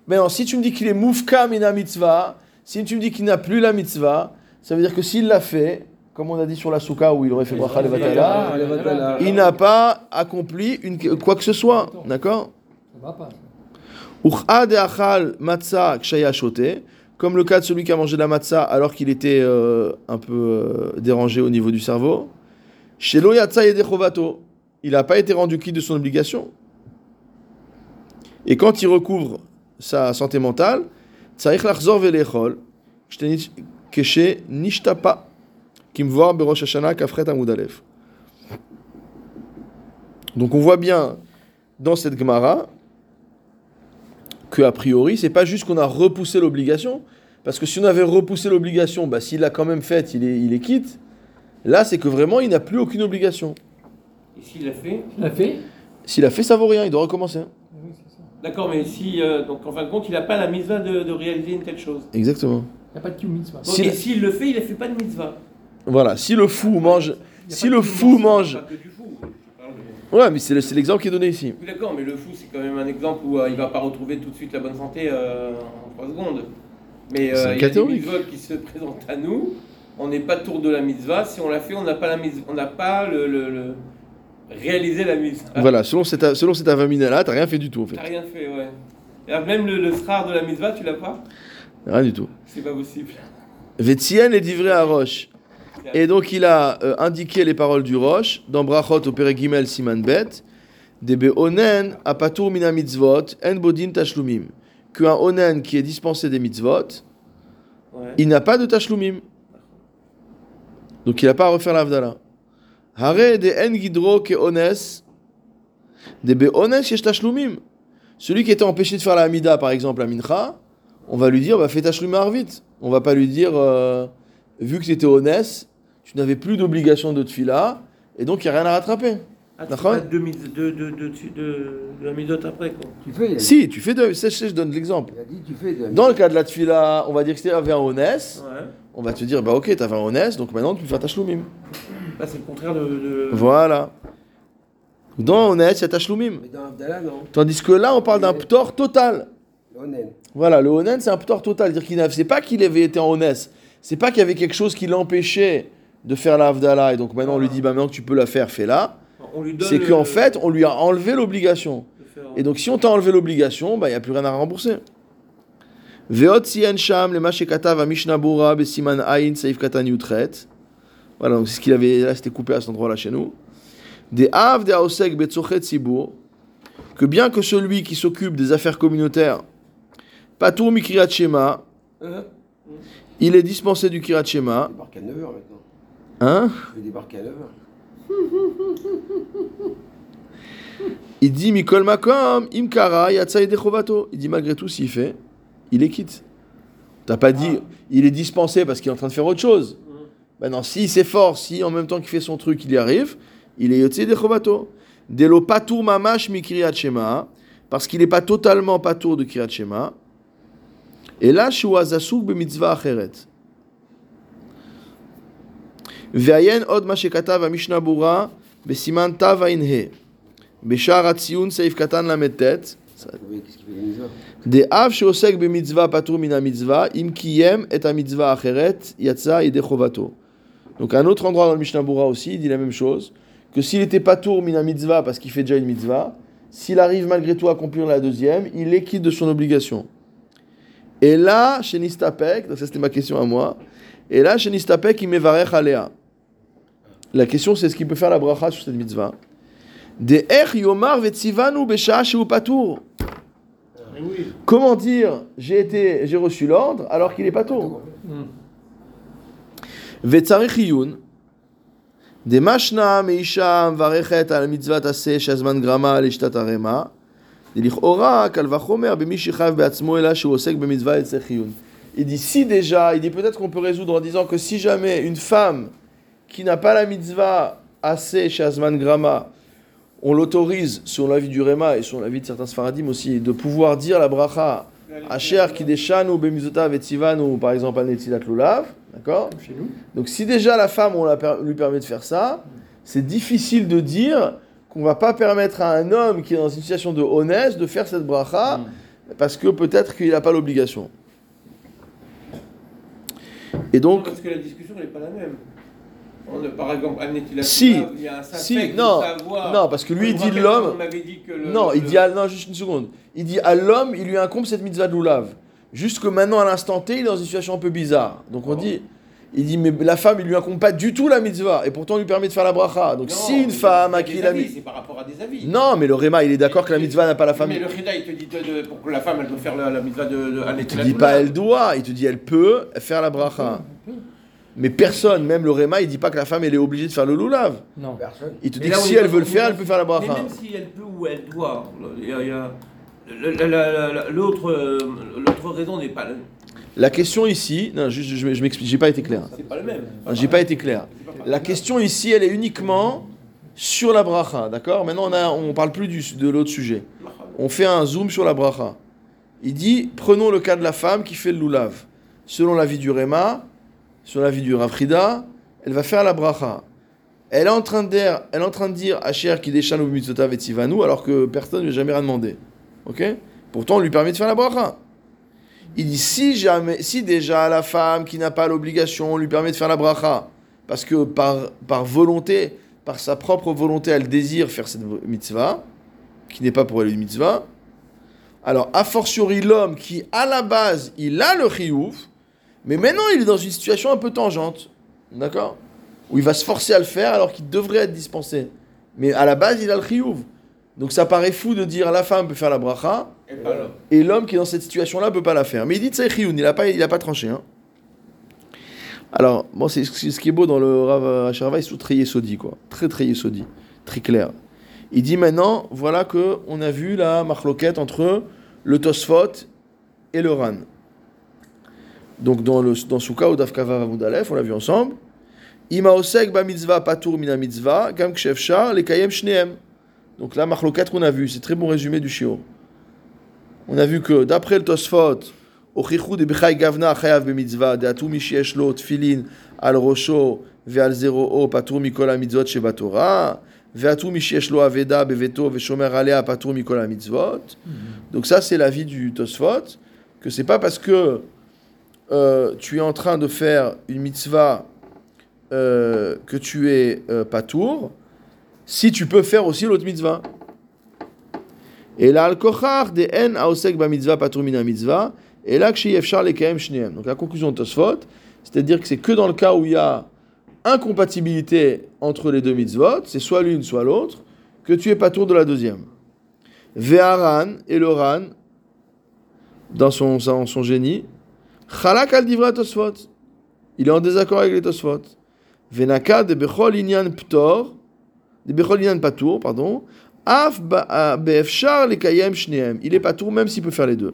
Maintenant, si tu me dis qu'il est moufka mina mitzvah, si tu me dis qu'il n'a plus la mitzvah, ça veut dire que s'il l'a fait, comme on a dit sur la souka où il aurait fait bracha levatala, le Vatala. il n'a pas accompli une, quoi que ce soit. D'accord comme le cas de celui qui a mangé de la matzah alors qu'il était euh, un peu euh, dérangé au niveau du cerveau. Yedechovato, il n'a pas été rendu quitte de son obligation. Et quand il recouvre sa santé mentale. Donc on voit bien dans cette Gemara que a priori, c'est pas juste qu'on a repoussé l'obligation, parce que si on avait repoussé l'obligation, bah, s'il l'a quand même faite, il est, il est quitte. Là, c'est que vraiment, il n'a plus aucune obligation. Et s'il l'a fait? Tu l'as fait? S'il a fait, ça vaut rien, il doit recommencer. D'accord, mais si, euh, donc en fin de compte, il n'a pas la mitzvah de, de réaliser une telle chose. Exactement. Il n'y a pas de kiou mitzvah. Donc, S'il- et s'il le fait, il ne fait pas de mitzvah. Voilà, si le fou mange, si le fou mange, Pas que du fou. de- ouais, mais c'est le- c'est l'exemple qui est donné ici. Oui, d'accord, mais le fou, c'est quand même un exemple où euh, il va pas retrouver tout de suite la bonne santé euh, en 3 secondes. Mais C'est un euh, il y a des mitzvot qui se présentent à nous on n'est pas tour de la mitzvah. Si on l'a fait, on n'a pas la mitzvah, on n'a pas le, le- le- réalisé la mitzvah. Voilà, selon cette, selon cette avamina-là, t'as rien fait du tout en fait. T'as rien fait, ouais. Et alors, même le, le srar de la mitzvah, tu l'as pas? Rien du tout. C'est pas possible. Vetsien est livré à Roche. Et donc il a euh, indiqué les paroles du Roche dans Brachot au Peregimel Siman Bet. Debe onen apatur mina mitzvot en bodin tashlumim. Qu'un onen qui est dispensé des mitzvot, Ouais. il n'a pas de tashlumim. Donc il n'a pas à refaire l'avdala. Hare de en gidro ke ones. Debe ones yesh tashlumim. Celui qui était empêché de faire la Hamida, par exemple, la Mincha, on va lui dire, bah, fais tashlum vite. On va pas lui dire, euh, vu que tu étais honnête, tu n'avais plus d'obligation de tfila, et donc il n'y a rien à rattraper. Ah, tu D'accord. fais pas de, miz- de, de, de, de, de la midote après, quoi. Tu fais, il a dit. Si, tu fais de. ça, Je je donne l'exemple. Dans le cas de la tfila, on va dire que tu avais un honnête, Ouais. on va te dire, bah ok, tu avais un honnête, donc maintenant tu peux faire ta shloumim. Là, c'est le contraire de. de... Voilà. Dans honnête, il y a ta shloumim. Mais dans Abdallah, non. Tandis que là, on parle d'un ptor total. Onen. Voilà, le onen, c'est un ptor total. C'est-à-dire qu'il c'est pas qu'il avait été en honnête, c'est pas qu'il y avait quelque chose qui l'empêchait de faire la Havdalah, et donc maintenant on lui dit, bah maintenant que tu peux la faire, fais-la. C'est le- qu'en fait, on lui a enlevé l'obligation. Et donc, si on t'a enlevé l'obligation, bah, il n'y a plus rien à rembourser. Sham le. Voilà, donc c'est ce qu'il avait, là c'était coupé à cet endroit-là chez nous. Des av de haosek betzochet sibur. Que bien que celui qui s'occupe des affaires communautaires, patour mikriat shema, Hein? il est dispensé du kirat shema. Il débarque à 9h maintenant. Hein? Il débarque à 9h. Il dit Imkara. Il dit malgré tout, s'il fait, il est quitte. T'as pas dit, il est dispensé parce qu'il est en train de faire autre chose. Non, s'il s'efforce, si en même temps qu'il fait son truc, il y arrive, il est Yotse Dechovato. Delo Patour Mamash Mikriyat Shema, parce qu'il n'est pas totalement Patour de Kriyat Shema. Et là, Shuazasuk be mitzvah acheret. Ve'ayen od ma shekatav המשנה ברורה בסימן תו ע"ה בשער הציון סעיף קטן ל"ט Vous voyez qu'est-ce qu'il fait les mitzvahs דאב שעוסק במצווה פטור מן המצווה אם קיים את המצווה האחרת יצא ידי חובתו. Donc un autre endroit dans le Mishnah Bura aussi, il dit la même chose, que s'il était pas tour mina mitzvah parce qu'il fait déjà une mitzvah, s'il arrive malgré tout à accomplir la deuxième, il est quitte de son obligation. Et là, chez Nistapek, donc ça c'était ma question à moi, et là chez Nistapek, il mevarech alea. La question, c'est ce qu'il peut faire la bracha sur cette mitzvah. Des er yomar vetzivanu beshash ou patour. Comment dire j'ai été, j'ai reçu l'ordre alors qu'il est pas tour. Hmm. Vetzarechiyun. Des machna meisha varechet al mitzvah taseh shazman grama lishtat arema. Delichora kal vachomer bemishichav beatzmo ela shu osek bemitzvah etzechiyun. Il dit si déjà, il dit peut-être qu'on peut résoudre en disant que si jamais une femme qui n'a pas la mitzvah assez chez Azman Grama, on l'autorise, sur l'avis du Réma et sur l'avis de certains Sfaradim aussi, de pouvoir dire la bracha Asher Kideshanu Bemizotav et Tzivanu, par exemple, al Netzilat Lulav, d'accord. Donc si déjà la femme, on la per- lui permet de faire ça, c'est difficile de dire qu'on va pas permettre à un homme qui est dans une situation de honnête de faire cette bracha, parce que peut-être qu'il n'a pas l'obligation. Et Non, donc, parce que la discussion n'est pas la même. A, par exemple, a Si, il y a un si, non, savoir- non, parce que lui, il dit l'homme- le. non, il dit à, non, juste une seconde. Il dit à l'homme, il lui incombe cette mitzvah de lulav. Juste que maintenant, à l'instant T, il est dans une situation un peu bizarre. Donc on dit, il dit, mais la femme, il lui incombe pas du tout la mitzvah, et pourtant on lui permet de faire la bracha. Donc Non, si une femme à des qui la mitzvah... C'est par rapport à des avis. Non, mais le Réma, il est d'accord que la mitzvah n'a pas la femme. Mais le Reda, il te dit de, de- pour que la femme, elle doit faire la, la mitzvah de, de. Il te dit pas elle doit, il te dit elle peut faire la bracha. Mais personne, même le Réma, il dit pas que la femme, elle est obligée de faire le lulav. Non. Personne. Il te Mais dit là, que si elle veut le faire, elle peut faire la Mais bracha. même si elle peut ou elle doit, la- la- la- l'autre l'autre raison n'est pas le La question ici, non, juste, je, je m'explique, j'ai pas été clair. c'est pas le même. Ah, J'ai pas été clair. La question ici, elle est uniquement sur la bracha, d'accord? Maintenant, on a, on parle plus du, de l'autre sujet. On fait un zoom sur la bracha. Il dit, prenons le cas de la femme qui fait le lulav. Selon l'avis du Réma, selon l'avis du Rafrida, elle va faire la bracha. Elle est en train de dire, elle est en train de dire Asher qui déchane ou alors que personne ne lui a jamais rien demandé. Ok? Pourtant, on lui permet de faire la bracha. Il dit si jamais, si déjà la femme qui n'a pas l'obligation on lui permet de faire la bracha, parce que par, par volonté, par sa propre volonté, elle désire faire cette mitzvah, qui n'est pas pour elle une mitzvah, alors a fortiori l'homme qui à la base il a le chiyuv, mais maintenant il est dans une situation un peu tangente, d'accord? Où il va se forcer à le faire alors qu'il devrait être dispensé. Mais à la base il a le chiyuv. Donc ça paraît fou de dire la femme peut faire la bracha, Et l'homme. qui est dans cette situation-là peut pas la faire. Mais il dit c'est chiyuv, il n'a pas, il a pas tranché. hein. Alors, bon, c'est ce qui est beau dans le Rav Asherva, il est très yesodi, quoi. Très très yesodi, très clair. Il dit maintenant, voilà que on a vu la marloquette entre le Tosfot et le Ran donc dans, le, dans Souka ou Dafkava on l'a vu ensemble. Ima osek ba mitzvah patur mina mitzvah, gam kshefshar le kayem shneem. Donc là, Machlokat qu'on a vu, c'est très bon résumé du shiur. On a vu que d'après le Tosfot, Ochichud et Bechai Gavna Chayav bemitzvah, de atu mishiesh lot filin al rosho ve'al zero patur mikola mitzvot shebatora, ve'atu mishiesh lo aveda beveto ve'shomer alea patur mikola mitzvot. Mhm. Donc ça, c'est l'avis du Tosfot, que c'est pas parce que euh, tu es en train de faire une mitzvah euh, que tu es euh, patour, si tu peux faire aussi l'autre mitzvah. Et là, al de en aosek ba mitzvah patur mina mitzvah, et là, efshar le kaem shneem. Donc la conclusion de Tosfot, c'est-à-dire que c'est que dans le cas où il y a incompatibilité entre les deux mitzvot, c'est soit l'une, soit l'autre, que tu es pas tour de la deuxième. Ve'aran et le ran, dans son, son, son génie, chalak al divra Tosfot. Il est en désaccord avec les Tosfot. Venaka de bechol inyan ptor, de bechol inyan patour, pardon, af ba- be'efshar le kayem shneem. Il est patour même s'il peut faire les deux.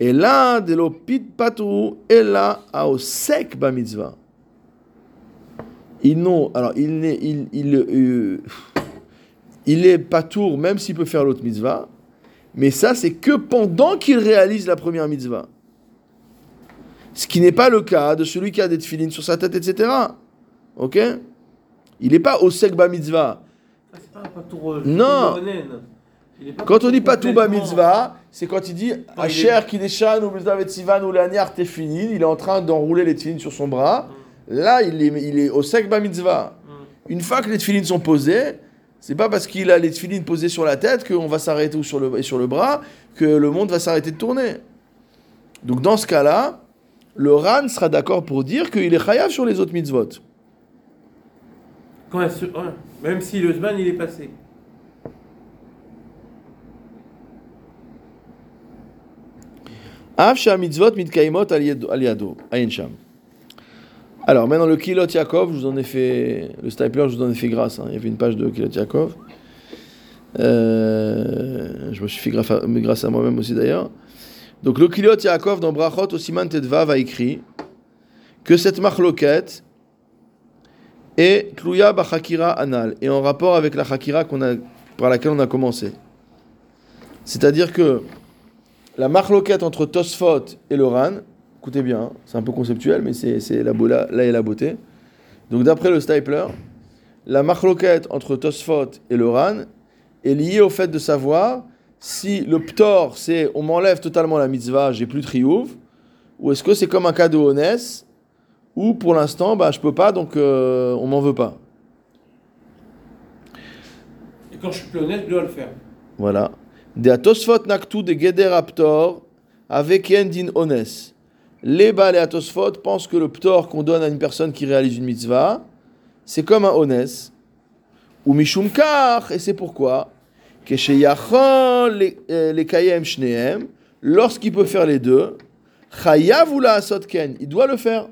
Et là, de l'opit patou, et là, sec ba mitzvah. Il non, alors il n'est, il, il, euh, il est patour même s'il peut faire l'autre mitzvah, mais ça c'est que pendant qu'il réalise la première mitzvah. Ce qui n'est pas le cas de celui qui a des tefilines sur sa tête, etc. Ok? Il n'est pas au sec ba mitzvah. Ah, pas Non. pas Quand on dit ba complètement- mitzvah, c'est quand il dit Asher kideshan ou mitzvah sivan ou laniar tefilin, il est en train d'enrouler les tefilines sur son bras. Là, il est, il est au sec ba mitzvah. Une fois que les tefilines sont posées, c'est pas parce qu'il a les tefilines posées sur la tête qu'on va s'arrêter ou sur le, et sur le bras que le monde va s'arrêter de tourner. Donc dans ce cas-là, le Ran sera d'accord pour dire qu'il est chayav sur les autres mitzvot. Quand elle se- ouais, Même si le Zman il est passé. Alors maintenant le Kilot Yaakov, je vous en ai fait, le stapler, je vous en ai fait grâce. hein. Il y avait une page de Kilot Yaakov. Euh, je me suis fait grâce à, mais grâce à moi-même aussi d'ailleurs. Donc le Kilot Yaakov dans Brachot au Siman Tedvav a écrit que cette marloquette est Tluya Bachakira Anal et en rapport avec la Chakira qu'on a, par laquelle on a commencé. C'est-à-dire que la marloquette entre Tosfot et le Ran, écoutez bien, hein, c'est un peu conceptuel, mais c'est la, là, là est la beauté. Donc d'après le Stapler, la marloquette entre Tosfot et le Ran est liée au fait de savoir si le ptor, c'est on m'enlève totalement la mitzvah, j'ai plus de triouf, ou est-ce que c'est comme un cas de honest, ou pour l'instant, bah, je peux pas, donc euh, on m'en veut pas. Et quand je suis plus honnête, je dois le faire. Voilà. De atosfot naktu de geder aptor avec din ones. Les et atosfot pensent que le ptor qu'on donne à une personne qui réalise une mitzvah, c'est comme un ones. Ou mishum kach, et c'est pourquoi? Lorsqu'il peut faire les deux, il doit le faire.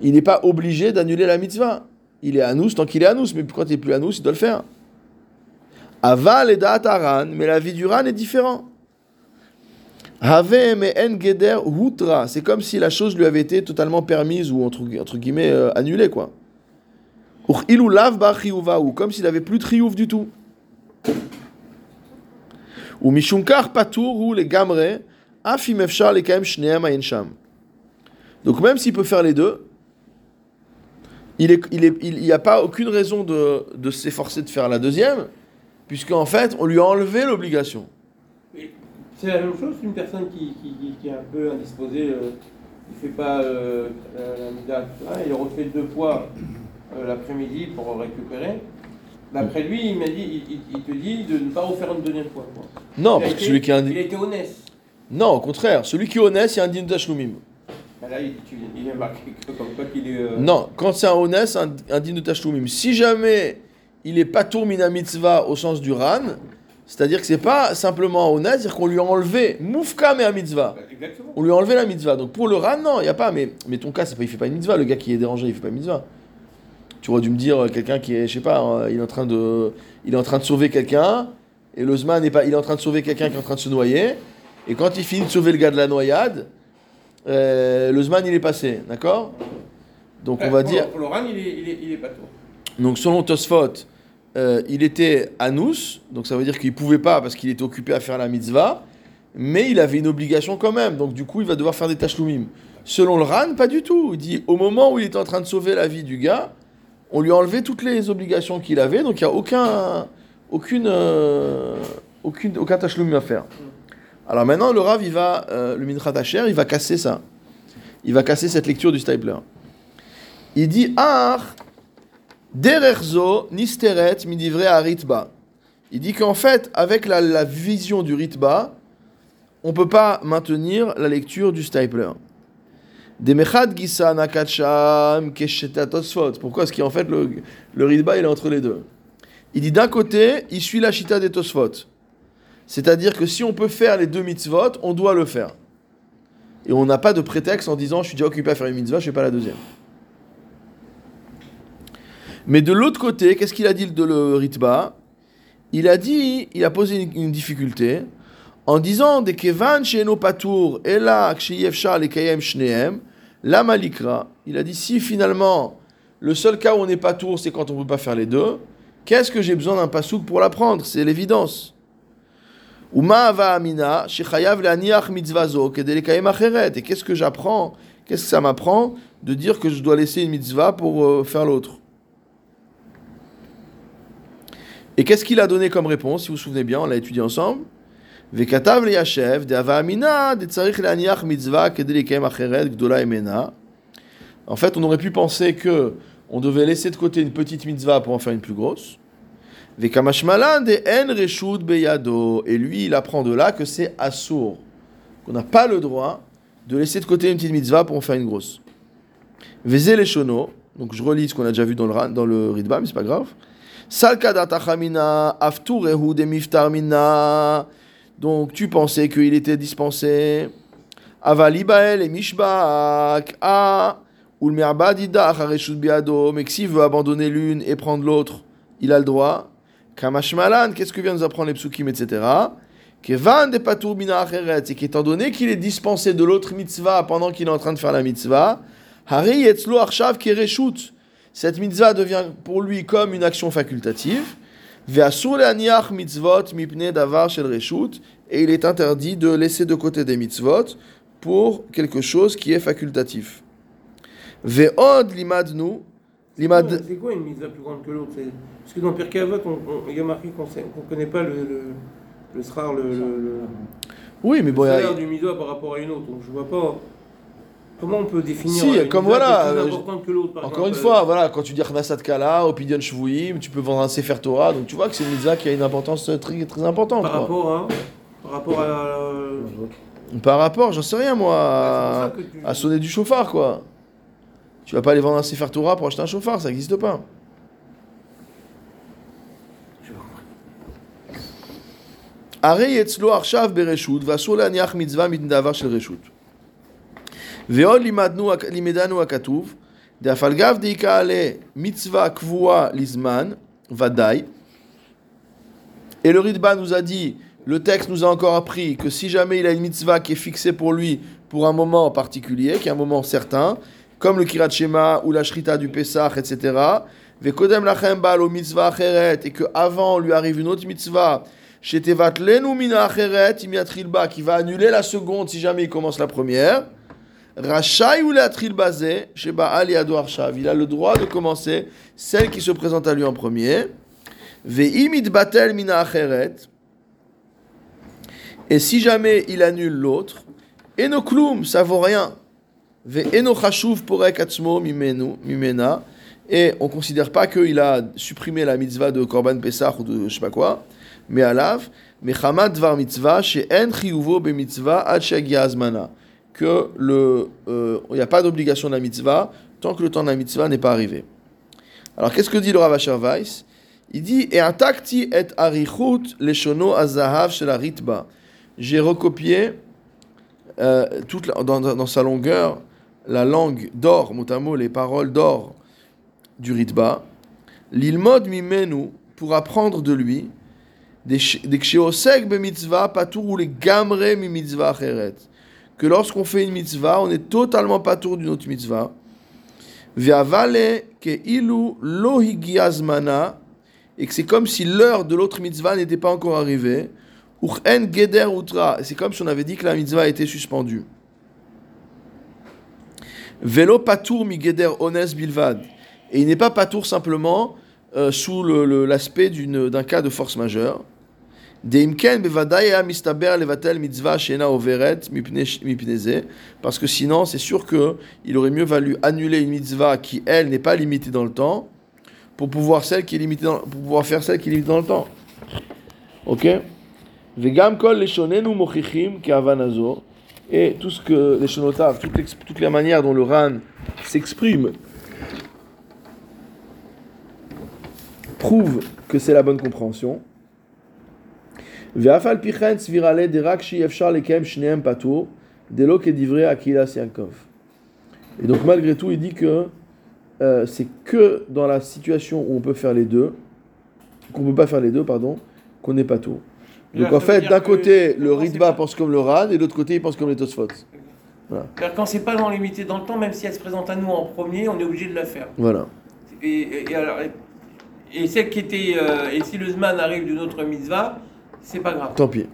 Il n'est pas obligé d'annuler la mitzvah. Il est anus tant qu'il est anus, mais quand il n'est plus anus, il doit le faire. Aval et mais la vie du ran est différent. Have me en geder hutra, c'est comme si la chose lui avait été totalement permise ou entre, entre guillemets euh, annulée quoi. Ba chiyuvahu, comme s'il avait plus de chiyuv du tout. Ou mishunkar patour ou les gamre, afim les kaem shneem ayen sham. Donc même s'il peut faire les deux, il n'y il est, il a pas aucune raison de, de s'efforcer de faire la deuxième, puisqu'en fait, on lui a enlevé l'obligation. C'est la même chose qu'une personne qui, qui, qui- est un peu indisposée, euh, il fait pas euh, la, la ça, il refait deux fois euh, l'après-midi pour récupérer. D'après lui, il m'a dit, il, il- il te dit de ne pas refaire une deuxième fois. quoi. Non, Il a parce que celui qui est Il a indi... été honnête. Non, au contraire, celui qui est honnête, il a un din. Ah, Là, il, tu- il est marqué comme quoi qu'il est. euh, Non, quand c'est un honnête, c'est un, un din de. Si jamais il est pas tour mina mitzvah au sens du ran, c'est-à-dire que c'est pas simplement un honnête, c'est-à-dire qu'on lui a enlevé moufka mais un mitzvah. Exactement. On lui a enlevé la mitzvah. Donc pour le ran, non, il n'y a pas. Mais, mais ton cas, pas, il fait pas une mitzvah. Le gars qui est dérangé, il fait pas une mitzvah. Tu aurais dû me dire euh, quelqu'un qui est, je sais pas, euh, il est en train de, il est en train de sauver quelqu'un et le zman n'est pas, il est en train de sauver quelqu'un qui est en train de se noyer et quand il finit de sauver le gars de la noyade, euh, le zman il est passé, d'accord? Donc on va pour- dire, Pour le RAN, il est, il est, il est pas tour. donc selon Tosfot, euh, il était anous, donc ça veut dire qu'il pouvait pas parce qu'il était occupé à faire la mitzvah, mais il avait une obligation quand même, donc du coup il va devoir faire des tâches loumim. Selon le Ran, pas du tout. Il dit au moment où il était en train de sauver la vie du gars, on lui a enlevé toutes les obligations qu'il avait, donc il n'y a aucun, aucune, euh, aucune, aucun à faire. Alors maintenant le Rav, il va, euh, le Minchat Asher, il va casser ça. Il va casser cette lecture du Stapler. Il dit Ah Dererzo nisteret midivre à ritba. Il dit qu'en fait, avec la, vision du ritba, on peut pas maintenir la lecture du stapler. Pourquoi? Parce qu'en fait, le, le ritba, il est entre les deux. Il dit d'un côté, il suit la chita des tosfot. C'est-à-dire que si on peut faire les deux mitzvot, on doit le faire. Et on n'a pas de prétexte en disant je suis déjà occupé à faire une mitzvah, je fais pas la deuxième. Mais de l'autre côté, qu'est-ce qu'il a dit de le Ritba? Il a dit, il a posé une, difficulté en disant de kevan she'eno patour et là shneem la malikra. Il a dit si finalement le seul cas où on n'est pas tour, c'est quand on ne peut pas faire les deux. Qu'est-ce que j'ai besoin d'un pasouk pour l'apprendre C'est l'évidence. Et qu'est-ce que j'apprends? Qu'est-ce que ça m'apprend de dire que je dois laisser une mitzvah pour euh, faire l'autre? Et qu'est-ce qu'il a donné comme réponse, si vous vous souvenez bien, on l'a étudié ensemble De ava amina de tzarich leaniach mitzvah kedei lekayem acheret gdola emena. En fait, on aurait pu penser que on devait laisser de côté une petite mitzvah pour en faire une plus grosse. Et lui, il apprend de là que c'est assour. Qu'on n'a pas le droit de laisser de côté une petite mitzvah pour en faire une grosse. Veze leshono. Donc je relis ce qu'on a déjà vu dans le, dans le Ritba, mais c'est pas grave. Salkadat achamina afturehu de miftar mina. Donc tu pensais qu'il était dispensé. Avalibael et mishbak. Ah. Mais s'il veut abandonner l'une et prendre l'autre, il a le droit. Kamashmalan, qu'est-ce que vient nous apprendre les psukim, etc. Kevan de patur acheret, c'est qu'étant donné qu'il est dispensé de l'autre mitzvah pendant qu'il est en train de faire la mitzvah, hari yetzlo arshav kereshut. Cette mitzvah devient pour lui comme une action facultative. Mitzvot mipne davar shel reshut. Et il est interdit de laisser de côté des mitzvot pour quelque chose qui est facultatif. Ve'od limadnu. Limad... C'est quoi une mitzvah plus grande que l'autre? Parce que dans Pirkei Avot, il y a marqué qu'on ne connaît pas le, le, le srar, le, le, le- Oui, mais bon, il y a- du mitzvah par rapport à une autre. Donc je vois pas Comment on peut définir si, une comme voilà, euh, que Encore une fois, euh, voilà, quand tu dis Khnasat Kala, Opinion Shvuim, tu peux vendre un Sefer Torah, donc tu vois que c'est une mitzvah qui a une importance très, très importante. Par rapport à Par rapport à. Euh, par rapport, j'en sais rien moi, à... Sonner du chauffard quoi. Tu vas pas aller vendre un Sefer Torah pour acheter un chauffard, ça n'existe pas. Arei Yetzlo Arshav Bereshut, Mitzvah Shel ועוד לימדנו, לימדנו הכתוב, דאף על גב דאיקה מצווה קבועה לזמן, ודאי. Et le Ritba nous a dit, le texte nous a encore appris que si jamais il a une mitzvah qui est fixée pour lui pour un moment en particulier, qui est un moment certain, comme le Kirat Shema ou la Shrita du Pesach, etc., Vekodem lachem bal o mitzvah acheret, et que avant lui arrive une autre mitzvah, shetevat lenu mina acheret, imiatril ba, qui va annuler la seconde si jamais il commence la première, Rachai ou l'atril basé, sheba ali ado arshav. Il a le droit de commencer celle qui se présente à lui en premier. Ve'imit batel mina acheret. Et si jamais il annule l'autre, eno klum, ça vaut rien. Ve'eno chashuv porek atzmo mimena. Et on ne considère pas qu'il a supprimé la mitzvah de Korban Pesach ou de je sais pas quoi, mais alav, mais chamad dvar mitzvah, chez en chiyuvo be mitzvah ad shegia azmana. Que euh, il n'y a pas d'obligation de mitzvah tant que le temps de mitzvah n'est pas arrivé. Alors qu'est-ce que dit le Rav Asher Weiss? Il dit et takti et arichut leshono azahav shel ritba. J'ai recopié euh, toute dans, dans- sa longueur la langue d'or, mot à mot, les paroles d'or du ritba. L'ilmod mimenu pour apprendre de lui des sh- des ksheosek be mitzvah ou les gamre mi mitzvah acheret. Que lorsqu'on fait une mitzvah, on est totalement patour d'une autre mitzvah. Ve'avale ke ilu lo higia zmana, et que c'est comme si l'heure de l'autre mitzvah n'était pas encore arrivée. Uchen geder utra, c'est comme si on avait dit que la mitzvah était suspendue. Velo patour mi geder ones bilvad. Et il n'est pas patour simplement euh, sous l'aspect d'un cas de force majeure. Parce que sinon, c'est sûr que il aurait mieux valu annuler une mitzvah qui, elle, n'est pas limitée dans le temps, pour pouvoir, celle qui est limitée dans- pour pouvoir faire celle qui est limitée dans le temps. Ok? Et tout ce que les shonotav, toutes les, toutes les manières dont le ran s'exprime, prouvent que c'est la bonne compréhension. Ve'afal pichen svirale derak shi efshar lekem shneem patur, delo Et donc malgré tout, il dit que euh, c'est que dans la situation où on peut faire les deux, qu'on peut pas faire les deux, pardon, qu'on n'est pas tout. Donc en fait, d'un côté, le pas- pense comme le Ran, et de l'autre côté, il pense comme les Tosfot. C'est-à-dire, Quand c'est pas dans limité dans le temps, même si elle se présente à nous en premier, on est obligé de la faire. Voilà. Et, et- et alors, et, et celle qui était. euh, et si le Zman arrive d'une autre mitzvah, c'est pas grave. Tant pis.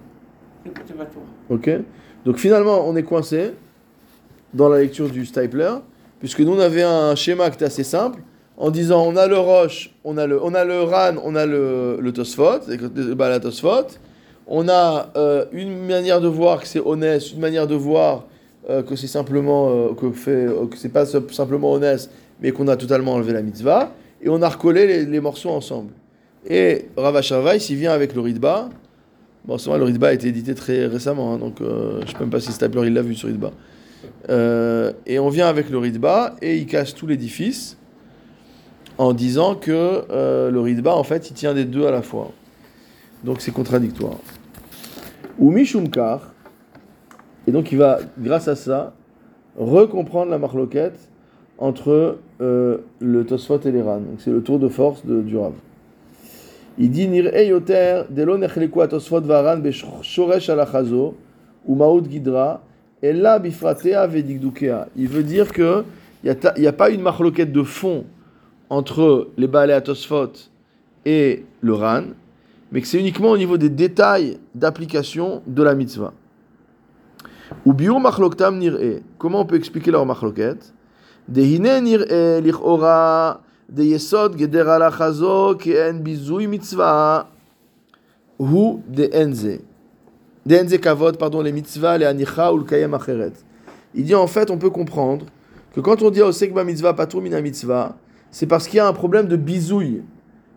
C'est pas. Ok Donc finalement, on est coincé dans la lecture du Stapler, puisque nous, on avait un schéma qui était assez simple, en disant on a le Roche, on a le, on a le Ran, on a le, le Tosfot, le Bala Tosfot. On a euh, une manière de voir que c'est honnête, une manière de voir euh, que c'est simplement euh, que fait que c'est pas sim- simplement honnête, mais qu'on a totalement enlevé la mitzvah, et on a recollé les, les morceaux ensemble. Et Rav Asher Weiss, il vient avec le Ritba. Bon, vrai, le Ritba a été édité très récemment, hein, donc euh, je ne sais même pas si Stapler l'a vu sur Ritba. Euh, et on vient avec le Ritba et il casse tout l'édifice en disant que euh, le Ritba, en fait, il tient des deux à la fois. Donc c'est contradictoire. Ou Mishumkar, et donc il va, grâce à ça, recomprendre la marloquette entre le Tosfot et les. Donc c'est le tour de force de, du Rav. Il dit Nir'e yoter delo nechleku atosfot varan beshoresh alachazo ou maout gidra ella bifratea vedigdukea. Il veut dire que il n'y a, pas une marloquette de fond entre les Baalei atosfot et le ran, mais que c'est uniquement au niveau des détails d'application de la mitzvah. Ou biur machloktam nir'e. Comment on peut expliquer leur marloquette? Dehine nir'e lichora de yesod geder alachazo ke'en bizui mitzvah hu de enze. De enze kavod, pardon, les mitzvahs, les anicha ou le kayem acheret. Il dit en fait, on peut comprendre que quand on dit osek ba mitzvah patur mina mitzvah, c'est parce qu'il y a un problème de bisouille.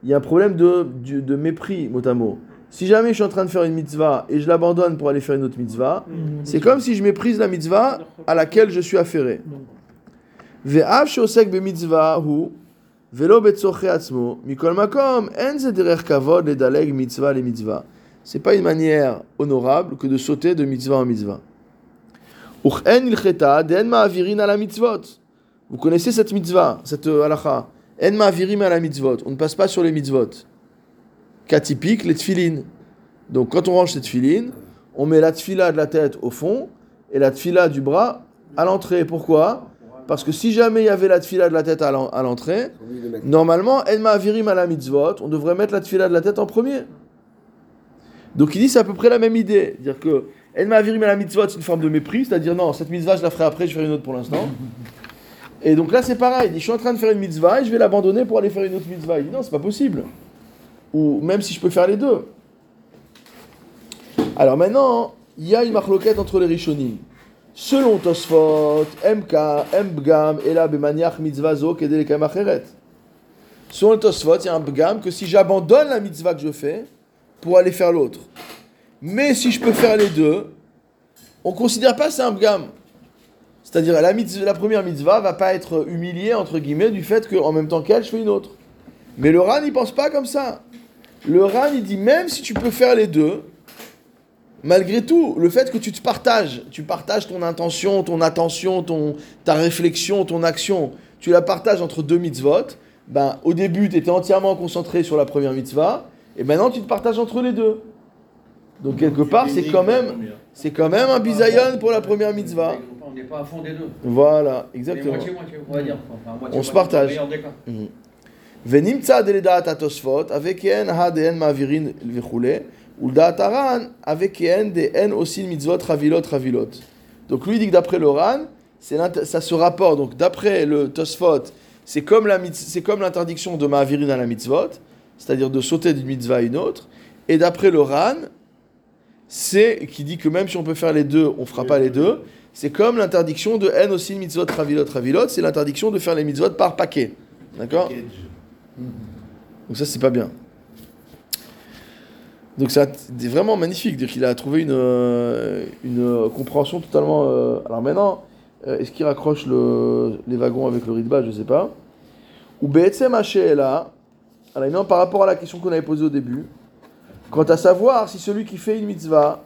Il y a un problème de, de, de mépris, mot à mot. Si jamais je suis en train de faire une mitzvah et je l'abandonne pour aller faire une autre mitzvah, c'est comme si je méprise la mitzvah à laquelle je suis affairé. Ve'av en mitzvah le mitzvah. C'est pas une manière honorable que de sauter de mitzvah en mitzvah. Vous connaissez cette mitzvah, cette euh, halacha? En ma'avirim ala mitzvot. On ne passe pas sur les mitzvot. Cas typique, les tfilin. Donc quand on range cette tfilin, on met la tfila de la tête au fond et la tfila du bras à l'entrée. Pourquoi? Parce que si jamais il y avait la tfila de la tête à l'en- à l'entrée, normalement, en ma'avirim ala mitzvot, on devrait mettre la tfila de la tête en premier. Donc il dit c'est à peu près la même idée. Dire que En ma'avirim ala mitzvot, c'est une forme de mépris, c'est-à-dire non, cette mitzvah je la ferai après, je ferai une autre pour l'instant. Et donc là c'est pareil, il dit je suis en train de faire une mitzvah et je vais l'abandonner pour aller faire une autre mitzvah. Il dit non, c'est pas possible. ou même si je peux faire les deux. Alors maintenant, il y a une marloquette entre les Rishonim. Selon Tosfot, MK, Mbgam, et là, Bemaniach mitzvah zo, kedelekam acheret. Selon Tosfot, il y a un Bgam que si j'abandonne la mitzvah que je fais pour aller faire l'autre. Mais si je peux faire les deux, on ne considère pas c'est un Bgam. C'est-à-dire la, mitzvah- la première mitzvah va pas être humiliée, entre guillemets, du fait qu'en même temps qu'elle, je fais une autre. Mais le Ran, il pense pas comme ça. Le Ran, il dit même si tu peux faire les deux, malgré tout, le fait que tu te partages, tu partages ton intention, ton attention, ton, ta réflexion, ton action, tu la partages entre deux mitzvot, ben, au début, tu étais entièrement concentré sur la première mitzvah, et maintenant, tu te partages entre les deux. Donc, quelque part, c'est quand même, c'est quand même un bisayon pour la première mitzvah. On n'est pas à fond des deux. Voilà, exactement. On se partage. Mhm. Avec en ha mavirin. Uldataran avec en des en aussi mitzvot ravilot ravilot. Donc lui dit que d'après le Ran, ça se rapporte. Donc d'après le Tosfot, c'est comme l'interdiction de Mahavirin à la mitzvot, c'est-à-dire de sauter d'une mitzvah à une autre. Et d'après le Ran, c'est qui dit que même si on peut faire les deux, on fera pas les deux. C'est comme l'interdiction de en aussi mitzvot ravilot ravilot. C'est l'interdiction de faire les mitzvot par paquet. D'accord? Donc ça c'est pas bien. Donc c'est vraiment magnifique, dire qu'il a trouvé une, euh, une euh, compréhension totalement... euh, Alors maintenant, euh, est-ce qu'il raccroche le- les wagons avec le ritba Je sais pas. Ou BSM là. Alors maintenant, par rapport à la question qu'on avait posée au début, quant à savoir si celui qui fait une mitzvah,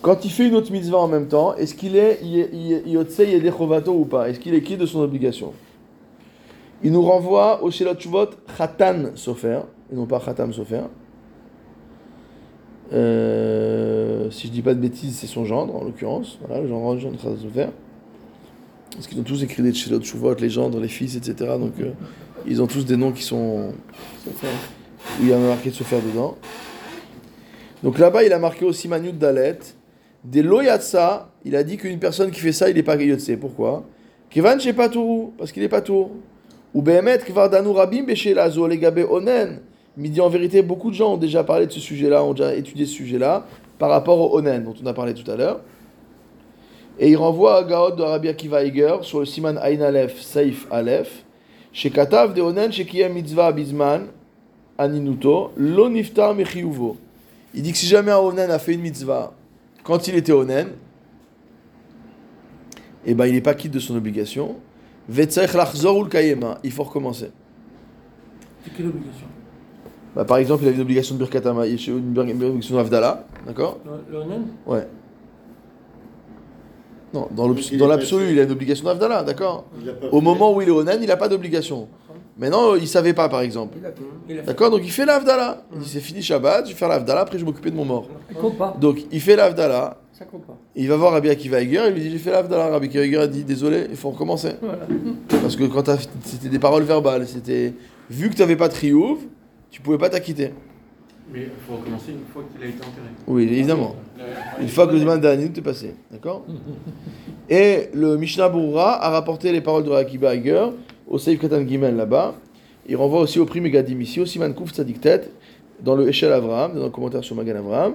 quand il fait une autre mitzvah en même temps, est-ce qu'il est yotse yedeh chovato ou pas Est-ce qu'il est quitte de son obligation il nous renvoie au Shelot Shuvot Khatan Sofer, et non pas Khatam Sofer. Euh, si je dis pas de bêtises, c'est son gendre en l'occurrence. Voilà, le gendre, le gendre Khatam Sofer. Parce qu'ils ont tous écrit des Shelot Shuvot, les gendres, les fils, etc. Donc euh, ils ont tous des noms qui sont. où il y a marqué Sofer dedans. Donc là-bas, il a marqué aussi Manut Dalet. Des Loyatsa, il a dit qu'une personne qui fait ça, il n'est pas Yotse. Pourquoi? Kevan chez Patourou, parce qu'il est Patour. Ou Behemet Kvar Danu Rabim Beshela Zo Legabe Onen. Dit en vérité, beaucoup de gens ont déjà parlé de ce sujet-là, ont déjà étudié ce sujet-là, par rapport au Onen, dont on a parlé tout à l'heure. Et il renvoie à Gaod de Rabbi Akiva Eiger sur le Siman Ain Aleph, Saif Aleph, chez Katav de Onen, chez Mitzvah Bizman, Aninuto, Lo Niftar Mechiyuvo. Il dit que si jamais un Onen a fait une mitzvah quand il était Onen, eh ben il n'est pas quitte de son obligation. Il faut recommencer. C'est quelle obligation? Bah, par exemple, il avait une obligation de Birkat Hama- une obligation d'Avdallah, d'accord? Le Ouais. Non, dans l'absolu, il a une obligation d'Avdallah, d'accord? Il a pas Au moment où il est Onen, il n'a pas d'obligation. Maintenant, il savait pas, par exemple. D'accord? Donc il fait l'Avdallah. Il dit c'est fini Shabbat, je vais faire l'Avdallah, après je vais m'occuper de mon mort. Ça compte pas. Donc il fait l'Avdallah, Ça compte pas. il va voir Rabbi Akiva Eger, il lui dit j'ai fait l'Avdallah. Rabbi Akiva Eger a dit désolé, il faut recommencer. Voilà. Parce que quand t'as- c'était des paroles verbales, c'était vu que tu n'avais pas de triouf, tu pouvais pas t'acquitter. Mais il faut recommencer une fois qu'il a été enterré. Oui, évidemment. Une fois que le Zman d'Anit est passé. D'accord Et le Mishnah Bourra a rapporté les paroles de Rabbi Akiva Eger au Seif Katan Gimel là-bas. Il renvoie aussi au prix Megadim ici, au Siman Kouf Tzadik Tet, dans le Eshel Avraham, dans le commentaire sur Magan Avraham.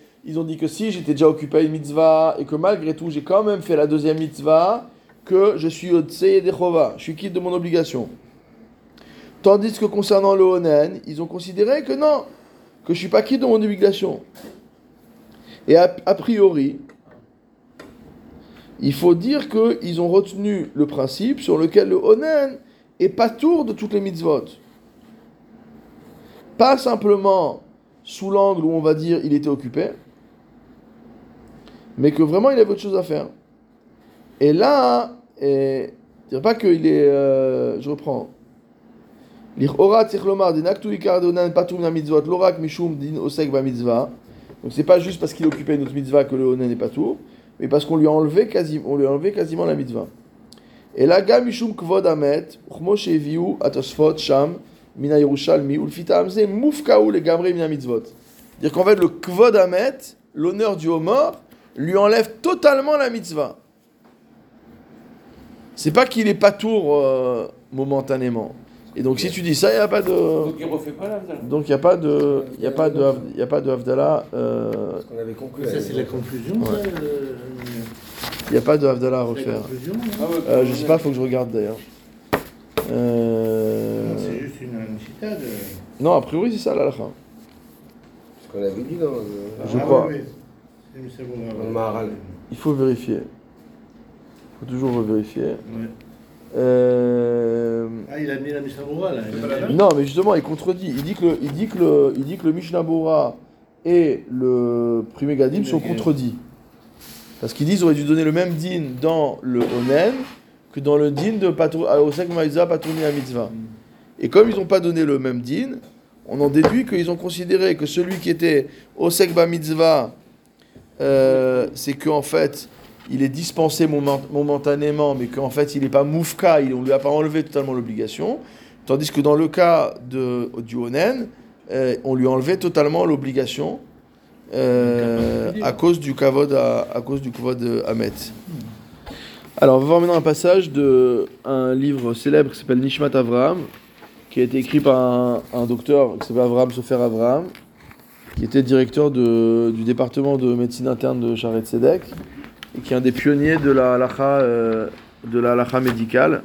Ils ont dit que si j'étais déjà occupé à une mitzvah et que malgré tout j'ai quand même fait la deuxième mitzvah, que je suis yotsei de chova, je suis quitte de mon obligation. Tandis que concernant le onen, ils ont considéré que non, que je suis pas quitte de mon obligation. Et a, priori, il faut dire qu'ils ont retenu le principe sur lequel le Onen est pas tour de toutes les mitzvot. Pas simplement sous l'angle où on va dire il était occupé, mais que vraiment il avait autre chose à faire. Et là, et, je dirais pas qu'il est. euh, je reprends. Donc c'est pas juste parce qu'il occupait une autre mitzvah que le onen n'est pas tout, mais parce qu'on lui a enlevé quasiment, on lui a enlevé quasiment la mitzvah. Et là, gam mishum kvod amet, uchmo sheviu atosfot sham mina Yerushalmi ulfita amze mufkaou le gamre mina mitzvot. Dire qu'en fait le kvod amet, l'honneur du mort, lui enlève totalement la mitzvah. C'est pas qu'il est pas tour euh, momentanément. Et donc si tu dis ça, il n'y a pas de Donc il refait pas là, donc il n'y a pas de il y a pas de il y a pas de Havdalah euh, Parce qu'on avait conclu. Ça, c'est la conclusion, ça euh, il n'y a pas de Havdalah à refaire. non Ah ouais, Euh, je sais pas, faut que je regarde d'ailleurs. Euh, Non, C'est juste une, une citade. Non, a priori c'est ça l'alakha. Ce qu'on avait dit dans le, Je Ah, crois. oui, oui. Il faut vérifier. Il faut toujours vérifier. Ouais. Euh, Ah, il a mis la Mishnah là. il a mis- Non, mais justement, il contredit. Il dit que le, il dit que le, il dit que le Mishnah Bora et le Primé Gadim sont contredits. Parce qu'ils disent qu'ils auraient dû donner le même din dans le Onen que dans le din de Patur- à Osek Maïza Patourni à Mitzvah. Et comme ils n'ont pas donné le même din, on en déduit qu'ils ont considéré que celui qui était Osek Ba Mitzvah, euh, c'est qu'en fait, il est dispensé moment- momentanément, mais qu'en fait, il n'est pas moufka, on ne lui a pas enlevé totalement l'obligation. Tandis que dans le cas de, du Onen, euh, on lui a enlevé totalement l'obligation euh, à cause du kavod à, à cause du kavod. Alors, on va voir maintenant un passage de un livre célèbre qui s'appelle Nishmat Avraham, qui a été écrit par un, un docteur qui s'appelle Avraham Sofer Avraham, qui était directeur de- du département de médecine interne de Sharet Sedek, et qui est un des pionniers de la halacha, euh, de la halacha médicale.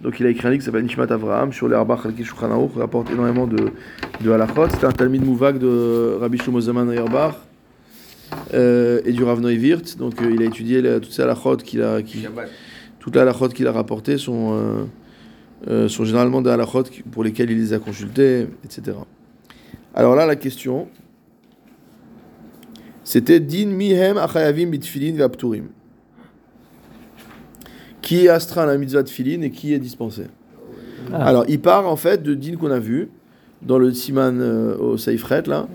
Donc il a écrit un livre qui s'appelle Nishmat Avraham sur les Arbach Aruch, il rapporte énormément de, de halachot. C'était un talmid mouvag de Rabbi Shlomo Zaman euh, et du Rav Neuwirth. Donc euh, il a étudié la- toutes ces halachot qu'il a, qui, toutes les halachot qu'il a rapportées sont, sont généralement des halachot qui- pour lesquelles il les a consultées, etc. Alors là, la question, c'était Din mihem achayavim bitfilin ve'apturim. Qui est astreint à la mitzvah de filin et qui est dispensé Ah. Alors, il part en fait de Din qu'on a vu dans le Siman euh, au Seifret là.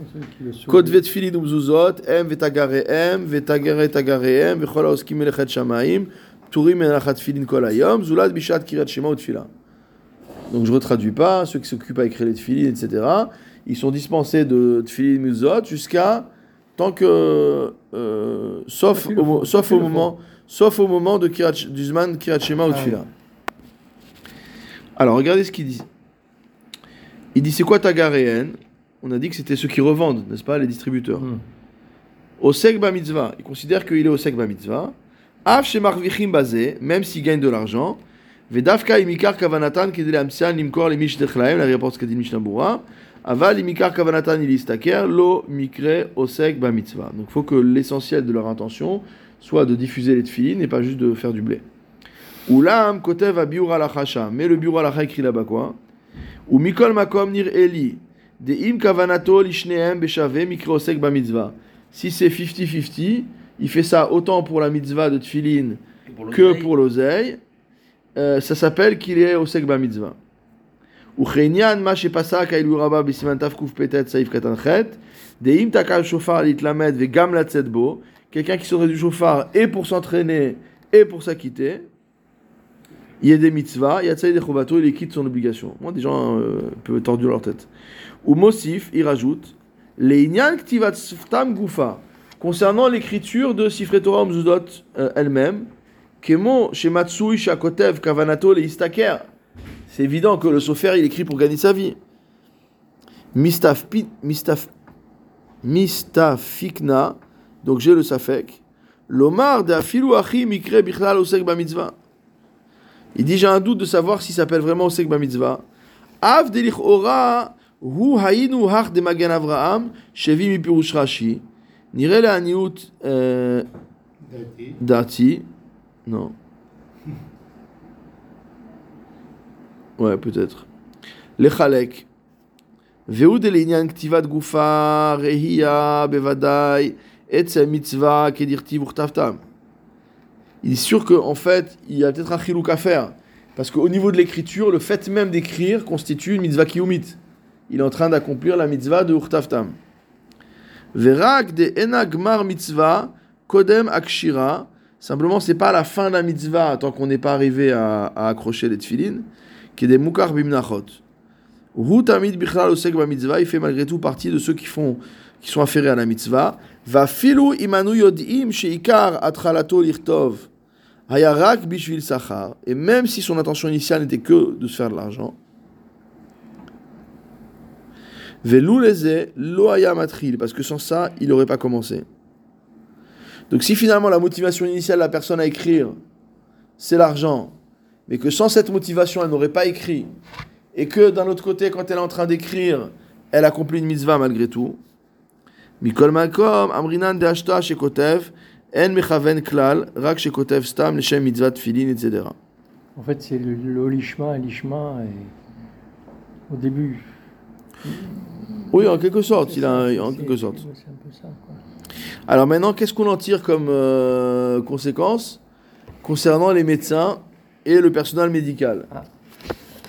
Sauve. Kod vetfilin umzuzot, em vetagareem, vetagare tagareem, vechol haoskim melechet shamaim, pturim menachat filin kol hayom, zulad bishat kirat shema ou tfila. Donc je retraduis pas, ceux qui s'occupent à écrire les tfilin, etc. Ils sont dispensés de tfilin muzot jusqu'à tant que euh, sauf Ils le au, mo- sauf au moment sauf au moment de kirat, du zman kirat shema ou Ah tfila. Alors regardez ce qu'il dit. Il dit c'est quoi tagaréen On a dit que c'était ceux qui revendent, n'est-ce pas, les distributeurs. Hmm. Osek ba mitzvah, il considère qu'il est osek ba mitzvah. Av shemarvichim bazé, même s'il gagne de l'argent. Vedavka imikar kavanatan kedele amsian limkor le mish la réponse qu'a dit Mishnah. Aval imikar kavanatan il istaker, lo mikre osek ba mitzvah. Donc il faut que l'essentiel de leur intention soit de diffuser les tefillin et pas juste de faire du blé. Oulam kotev a biur alachacha, mais le biur alacha écrit là-bas quoi Ou mikol makom nir eli, de im kavanato lishneem beshave mikre osek ba mitzvah. Si c'est 50-50, il fait ça autant pour la mitzvah de tefillin que pour l'oseille. Euh, ça s'appelle qu'il est osek ba mitzvah. Shepasa kailu rabba besiman tafkuf petet saif katanchet, de im takal shofar litlamed ve gam latzet bo, quelqu'un qui serait du chauffard et pour s'entraîner et pour s'acquitter, il y a des mitzvahs, il y a des chobato, il quitte son obligation. Moi, des gens euh, peuvent tordu leur tête. Ou Mosif, il rajoute, les inyan ktivat sftam gufa, concernant l'écriture de Sifre Torah Mzudot euh, elle-même, kemo shematsui shakotev kavanato le. C'est évident que le sofer, il écrit pour gagner sa vie. Mistaf, mistaf, mistafikna, donc j'ai le safek, lomar de afilu achi mikre bichlal osek ba mitzvah. Il dit j'ai un doute de savoir s'il s'appelle vraiment Osek ba mitzvah. Av delich ora hu hayinu hach de magan Avraham shevi mi pirush Rashi. Nire aniut euh, Dati. dati. Non. Ouais, peut-être. Ktivat gufa rehiya mitzvah. Il est sûr qu'en fait, il y a peut-être un chilouk à faire. Parce qu'au niveau de l'écriture, le fait même d'écrire constitue une mitzvah kiyumit. Il est en train d'accomplir la mitzvah de Urtaftam. Verak de enagmar mitzvah kodem akshira. Simplement, c'est pas la fin de la mitzvah tant qu'on n'est pas arrivé à, à accrocher les tefilin. Qui est des mukar bimnachot. Hu tamid bichlal osek mitzvah. Il fait malgré tout partie de ceux qui font, qui sont affairés à la mitzvah. Va filu imanu yodim sheikar atralato lirtov. Hayarak bishvil sachar. Et même si son intention initiale n'était que de se faire de l'argent. Velu leze lo matril. Parce que sans ça, il n'aurait pas commencé. Donc si finalement la motivation initiale de la personne à écrire, c'est l'argent, mais que sans cette motivation, elle n'aurait pas écrit, et que d'un autre côté, quand elle est en train d'écrire, elle accomplit une mitzvah malgré tout. Mikol makom, amrinan de ashta shekotev, en mechaven klal, rak shekotev stam, leshem mitzvah tfilin, etc. En fait, c'est le, le lishma, lishma, et au début. Oui, en quelque sorte, il a, en quelque sorte. C'est un peu ça, quoi. Alors maintenant, qu'est-ce qu'on en tire comme euh, conséquence? Concernant les médecins et le personnel médical Ah.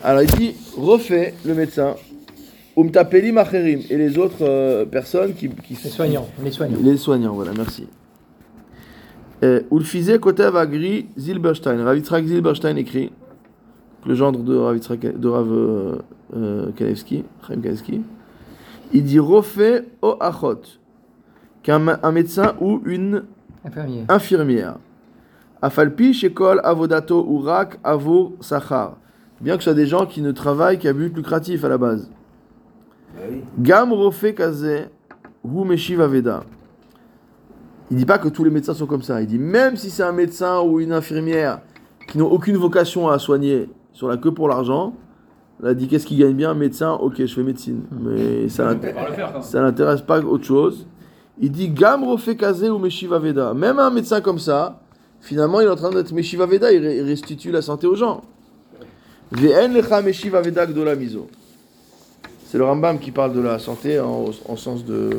Alors il dit, refait le médecin, umtapeli macherim, et les autres euh, personnes qui, qui Les soignants, les soignants. Les soignants, voilà, merci. Euh, Ulfize Kotev Agri Zilberstein. Rav Yitzhak Zilberstein écrit, le gendre de de Rav euh, Kanevski, Chaim Kanevski. Il dit refait o achot, qu'un médecin ou une infirmière. Afalpi shekol avodato urak avur sachar. Bien que ce soit des gens qui ne travaillent qu'à but lucratif à la base. Gam rofe kaze hu meshiv aveda. Il dit pas que tous les médecins sont comme ça. Il dit même si c'est un médecin ou une infirmière qui n'ont aucune vocation à soigner, ils sont là que pour l'argent. Là, il dit qu'est-ce qui gagne bien médecin? Ok, je fais médecine, mais ça n'intéresse pas autre chose. Il dit Gam rofe kaze ou meshiv aveda. Même un médecin comme ça, finalement, il est en train d'être meshiv aveda. Il restitue la santé aux gens. C'est le Rambam qui parle de la santé en, en sens de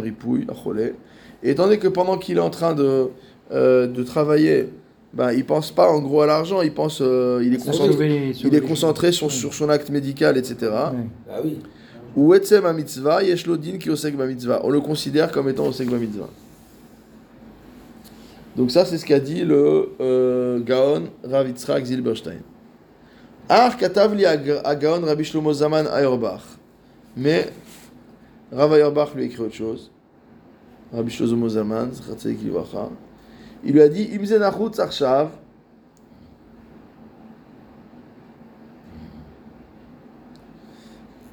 ripouy achole. Et étant donné que pendant qu'il est en train de, euh, de travailler, ben, il pense pas en gros à l'argent, il pense, euh, il est concentré, Sauver- il sauver- est concentré sur, sur son acte médical, etc. Ou etzem mitzvah, yesh lo din ki osek mitzvah. On le considère comme étant osek mitzvah. Donc ça, c'est ce qu'a dit le euh, Gaon Rav Yitzhak Zilberstein. Ar katav li Gaon Rabbi Shlomo Zaman Auerbach. Mais Rav Auerbach lui écrit autre chose. Rabbi Shlomo Zaman, Zechat Tzadik Livracha. Il lui a dit Imzenachut Sarshav.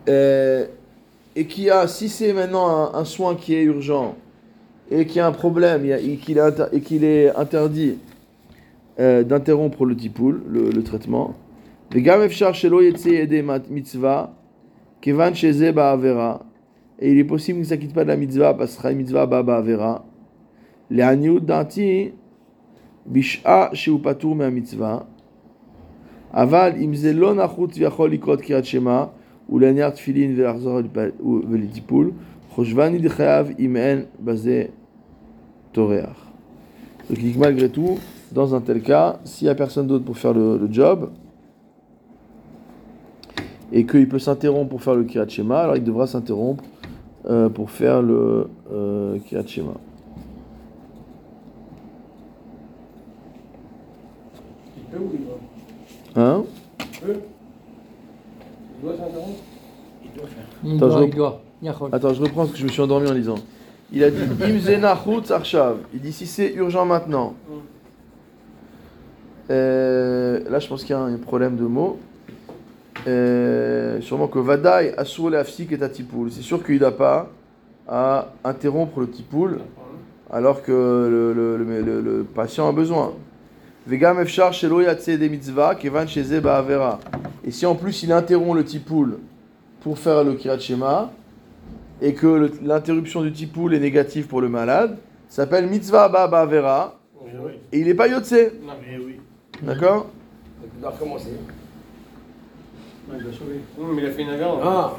Euh, et qui a, si c'est maintenant un, soin qui est urgent et qui a un problème et qu'il est, interdit euh, d'interrompre le tipoul, le, le traitement, et il est possible qu'il ne s'acquitte pas de la mitzvah parce que la mitzvah baba avera. לעניות דעתי, בשעה שהוא פטור מהמצווה, אבל אם זה לא נחוץ ויכול לקרות קריאת שמע, ולעניין תפילין ולחזור ולטיפול, חושבני דחייב אם אין בזה טורח. Donc il dit que malgré tout, dans un tel cas, s'il n'y a personne d'autre pour faire le, le job, et qu'il peut s'interrompre pour faire le Kirat Shema, alors il devra s'interrompre euh, pour faire le euh, Kirat Shema. Hein Il doit Attends, je il doit. Attends, je reprends parce que je me suis endormi en lisant. Il a dit Imzena arshav. Il dit si c'est urgent maintenant. Euh, là, je pense qu'il y a un problème de mots. Euh, sûrement que Vadaï assoul afsik et atipoul. C'est sûr qu'il n'a pas à interrompre le tipoul alors que le, le- le- le- le patient a besoin. Vegam efshar shelo yatse de mitzvah kevan sheze ba'avera. Et si en plus il interrompt le tipoul pour faire le kirat shema, et que l'interruption du tipoul est négative pour le malade, ça s'appelle mitzvah ba ba'avera, et il n'est pas yotse. Non, mais oui. D'accord? Il doit recommencer. Il doit sauver. Mais il a fait une agarre. Ah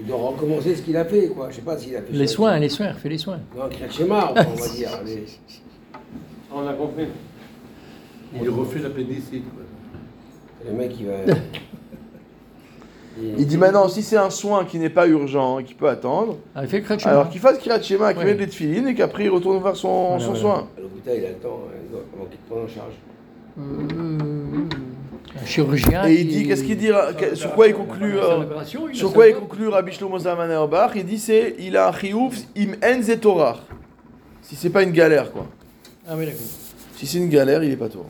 Il doit recommencer ce qu'il a fait, quoi. Je sais pas s'il a fait. Les soins, les soins, fais les soins. Non, Shema, on va dire. Les- On a compris. Il refait l'appendicite. quoi. Le mec, il va. Il dit maintenant, si c'est un soin qui n'est pas urgent et qui peut attendre, Ah, il fait alors qu'il fasse Kirat Shema, qu'il Ouais. mette les tefilines et qu'après il retourne vers son, Voilà, son voilà. soin. L'hôpital, il a le temps, hein, avant qu'il te prenne en charge. Euh, un chirurgien. Et il dit, qu'est-ce qu'il dit, euh, que- sur quoi il conclut euh, Sur quoi il conclut Rabbi Shlomo Zalman Auerbach Il dit c'est il a un chiouf im en zetorah. Si c'est pas une galère quoi. Ah oui, d'accord. Si c'est une galère, il est pas tour.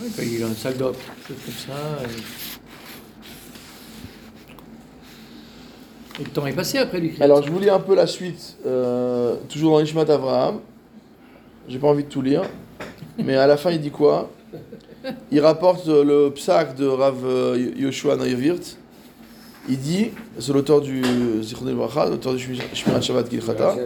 Ouais, quand il a une salle d'op, choses comme ça. Et... et le temps est passé après lui. Alors je vous lis un peu la suite, euh, toujours dans l'Ishmat Avraham. J'ai pas envie de tout lire, mais à la fin il dit quoi? Il rapporte le psak de Rav euh, Yoshua Nayvirt. Il dit, c'est l'auteur du Zichron Bracha, l'auteur du Shmirat Shabbat Gilchata.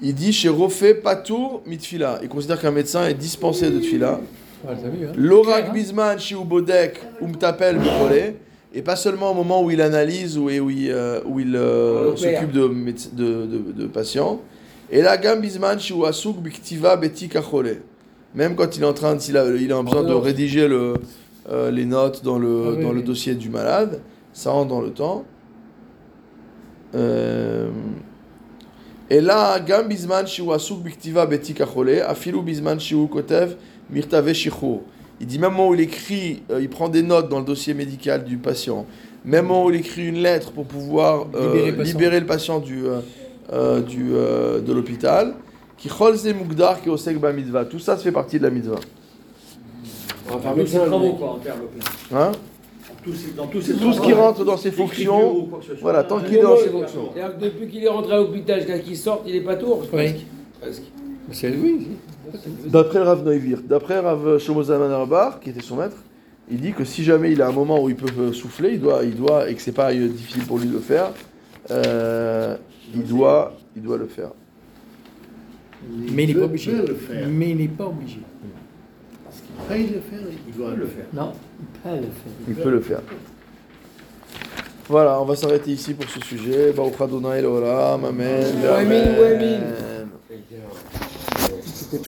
Il dit chez Rofé Patour Mitfila. Il considère qu'un médecin est dispensé de Tfila. Hein L'orak Clair, hein Bisman chez Ubodek Umtapel Bechole. Et pas seulement au moment où il analyse ou et où il, euh, où il euh, s'occupe de, méde- de, de, de patients. Et là, Gam Bisman chez Asuk Biktiva Beti Kachole. Même quand il est en train de, s'il a, il a besoin de rédiger le, euh, les notes dans le, Ah dans le dossier du malade, ça rentre dans le temps. Euh, et là, Gam Bisman chez Asuk Biktiva Beti Kachole, Afilu Bisman chez Kotev Mirtave Shichur. Il dit même moment où il écrit, euh, il prend des notes dans le dossier médical du patient. Même moment où il écrit une lettre pour pouvoir euh, Libérer le patient. libérer le patient du, euh, euh, du, euh, de l'hôpital. Qui cholze mugdar qui osek ba mitzvah. Tout ça, ça fait partie de la mitzvah. On va faire travaux, quoi, en termes de- Hein? Tous ces- Dans tous ces Tout ce qui rentre dans ses fonctions, ou quoi que ce soit. voilà, tant qu'il est dans moment- ses fonctions. C'est-à-dire que depuis qu'il est rentré à l'hôpital jusqu'à qu'il sorte, il est pas tour Oui. Presque. C'est oui. D'après Rav Neuvir, d'après Rav Shlomo Zalman Auerbach, qui était son maître, il dit que si jamais il a un moment où il peut euh, souffler, il doit, il doit et que c'est pas euh, difficile pour lui de le faire, euh, il doit, il doit le faire. Mais il n'est pas obligé. peut le faire. Mais il n'est pas obligé. Parce qu'il paye le faire, il doit le faire. Non, il peut le faire. Voilà, on va s'arrêter ici pour ce sujet. Baruch Adonai Amen. Amen.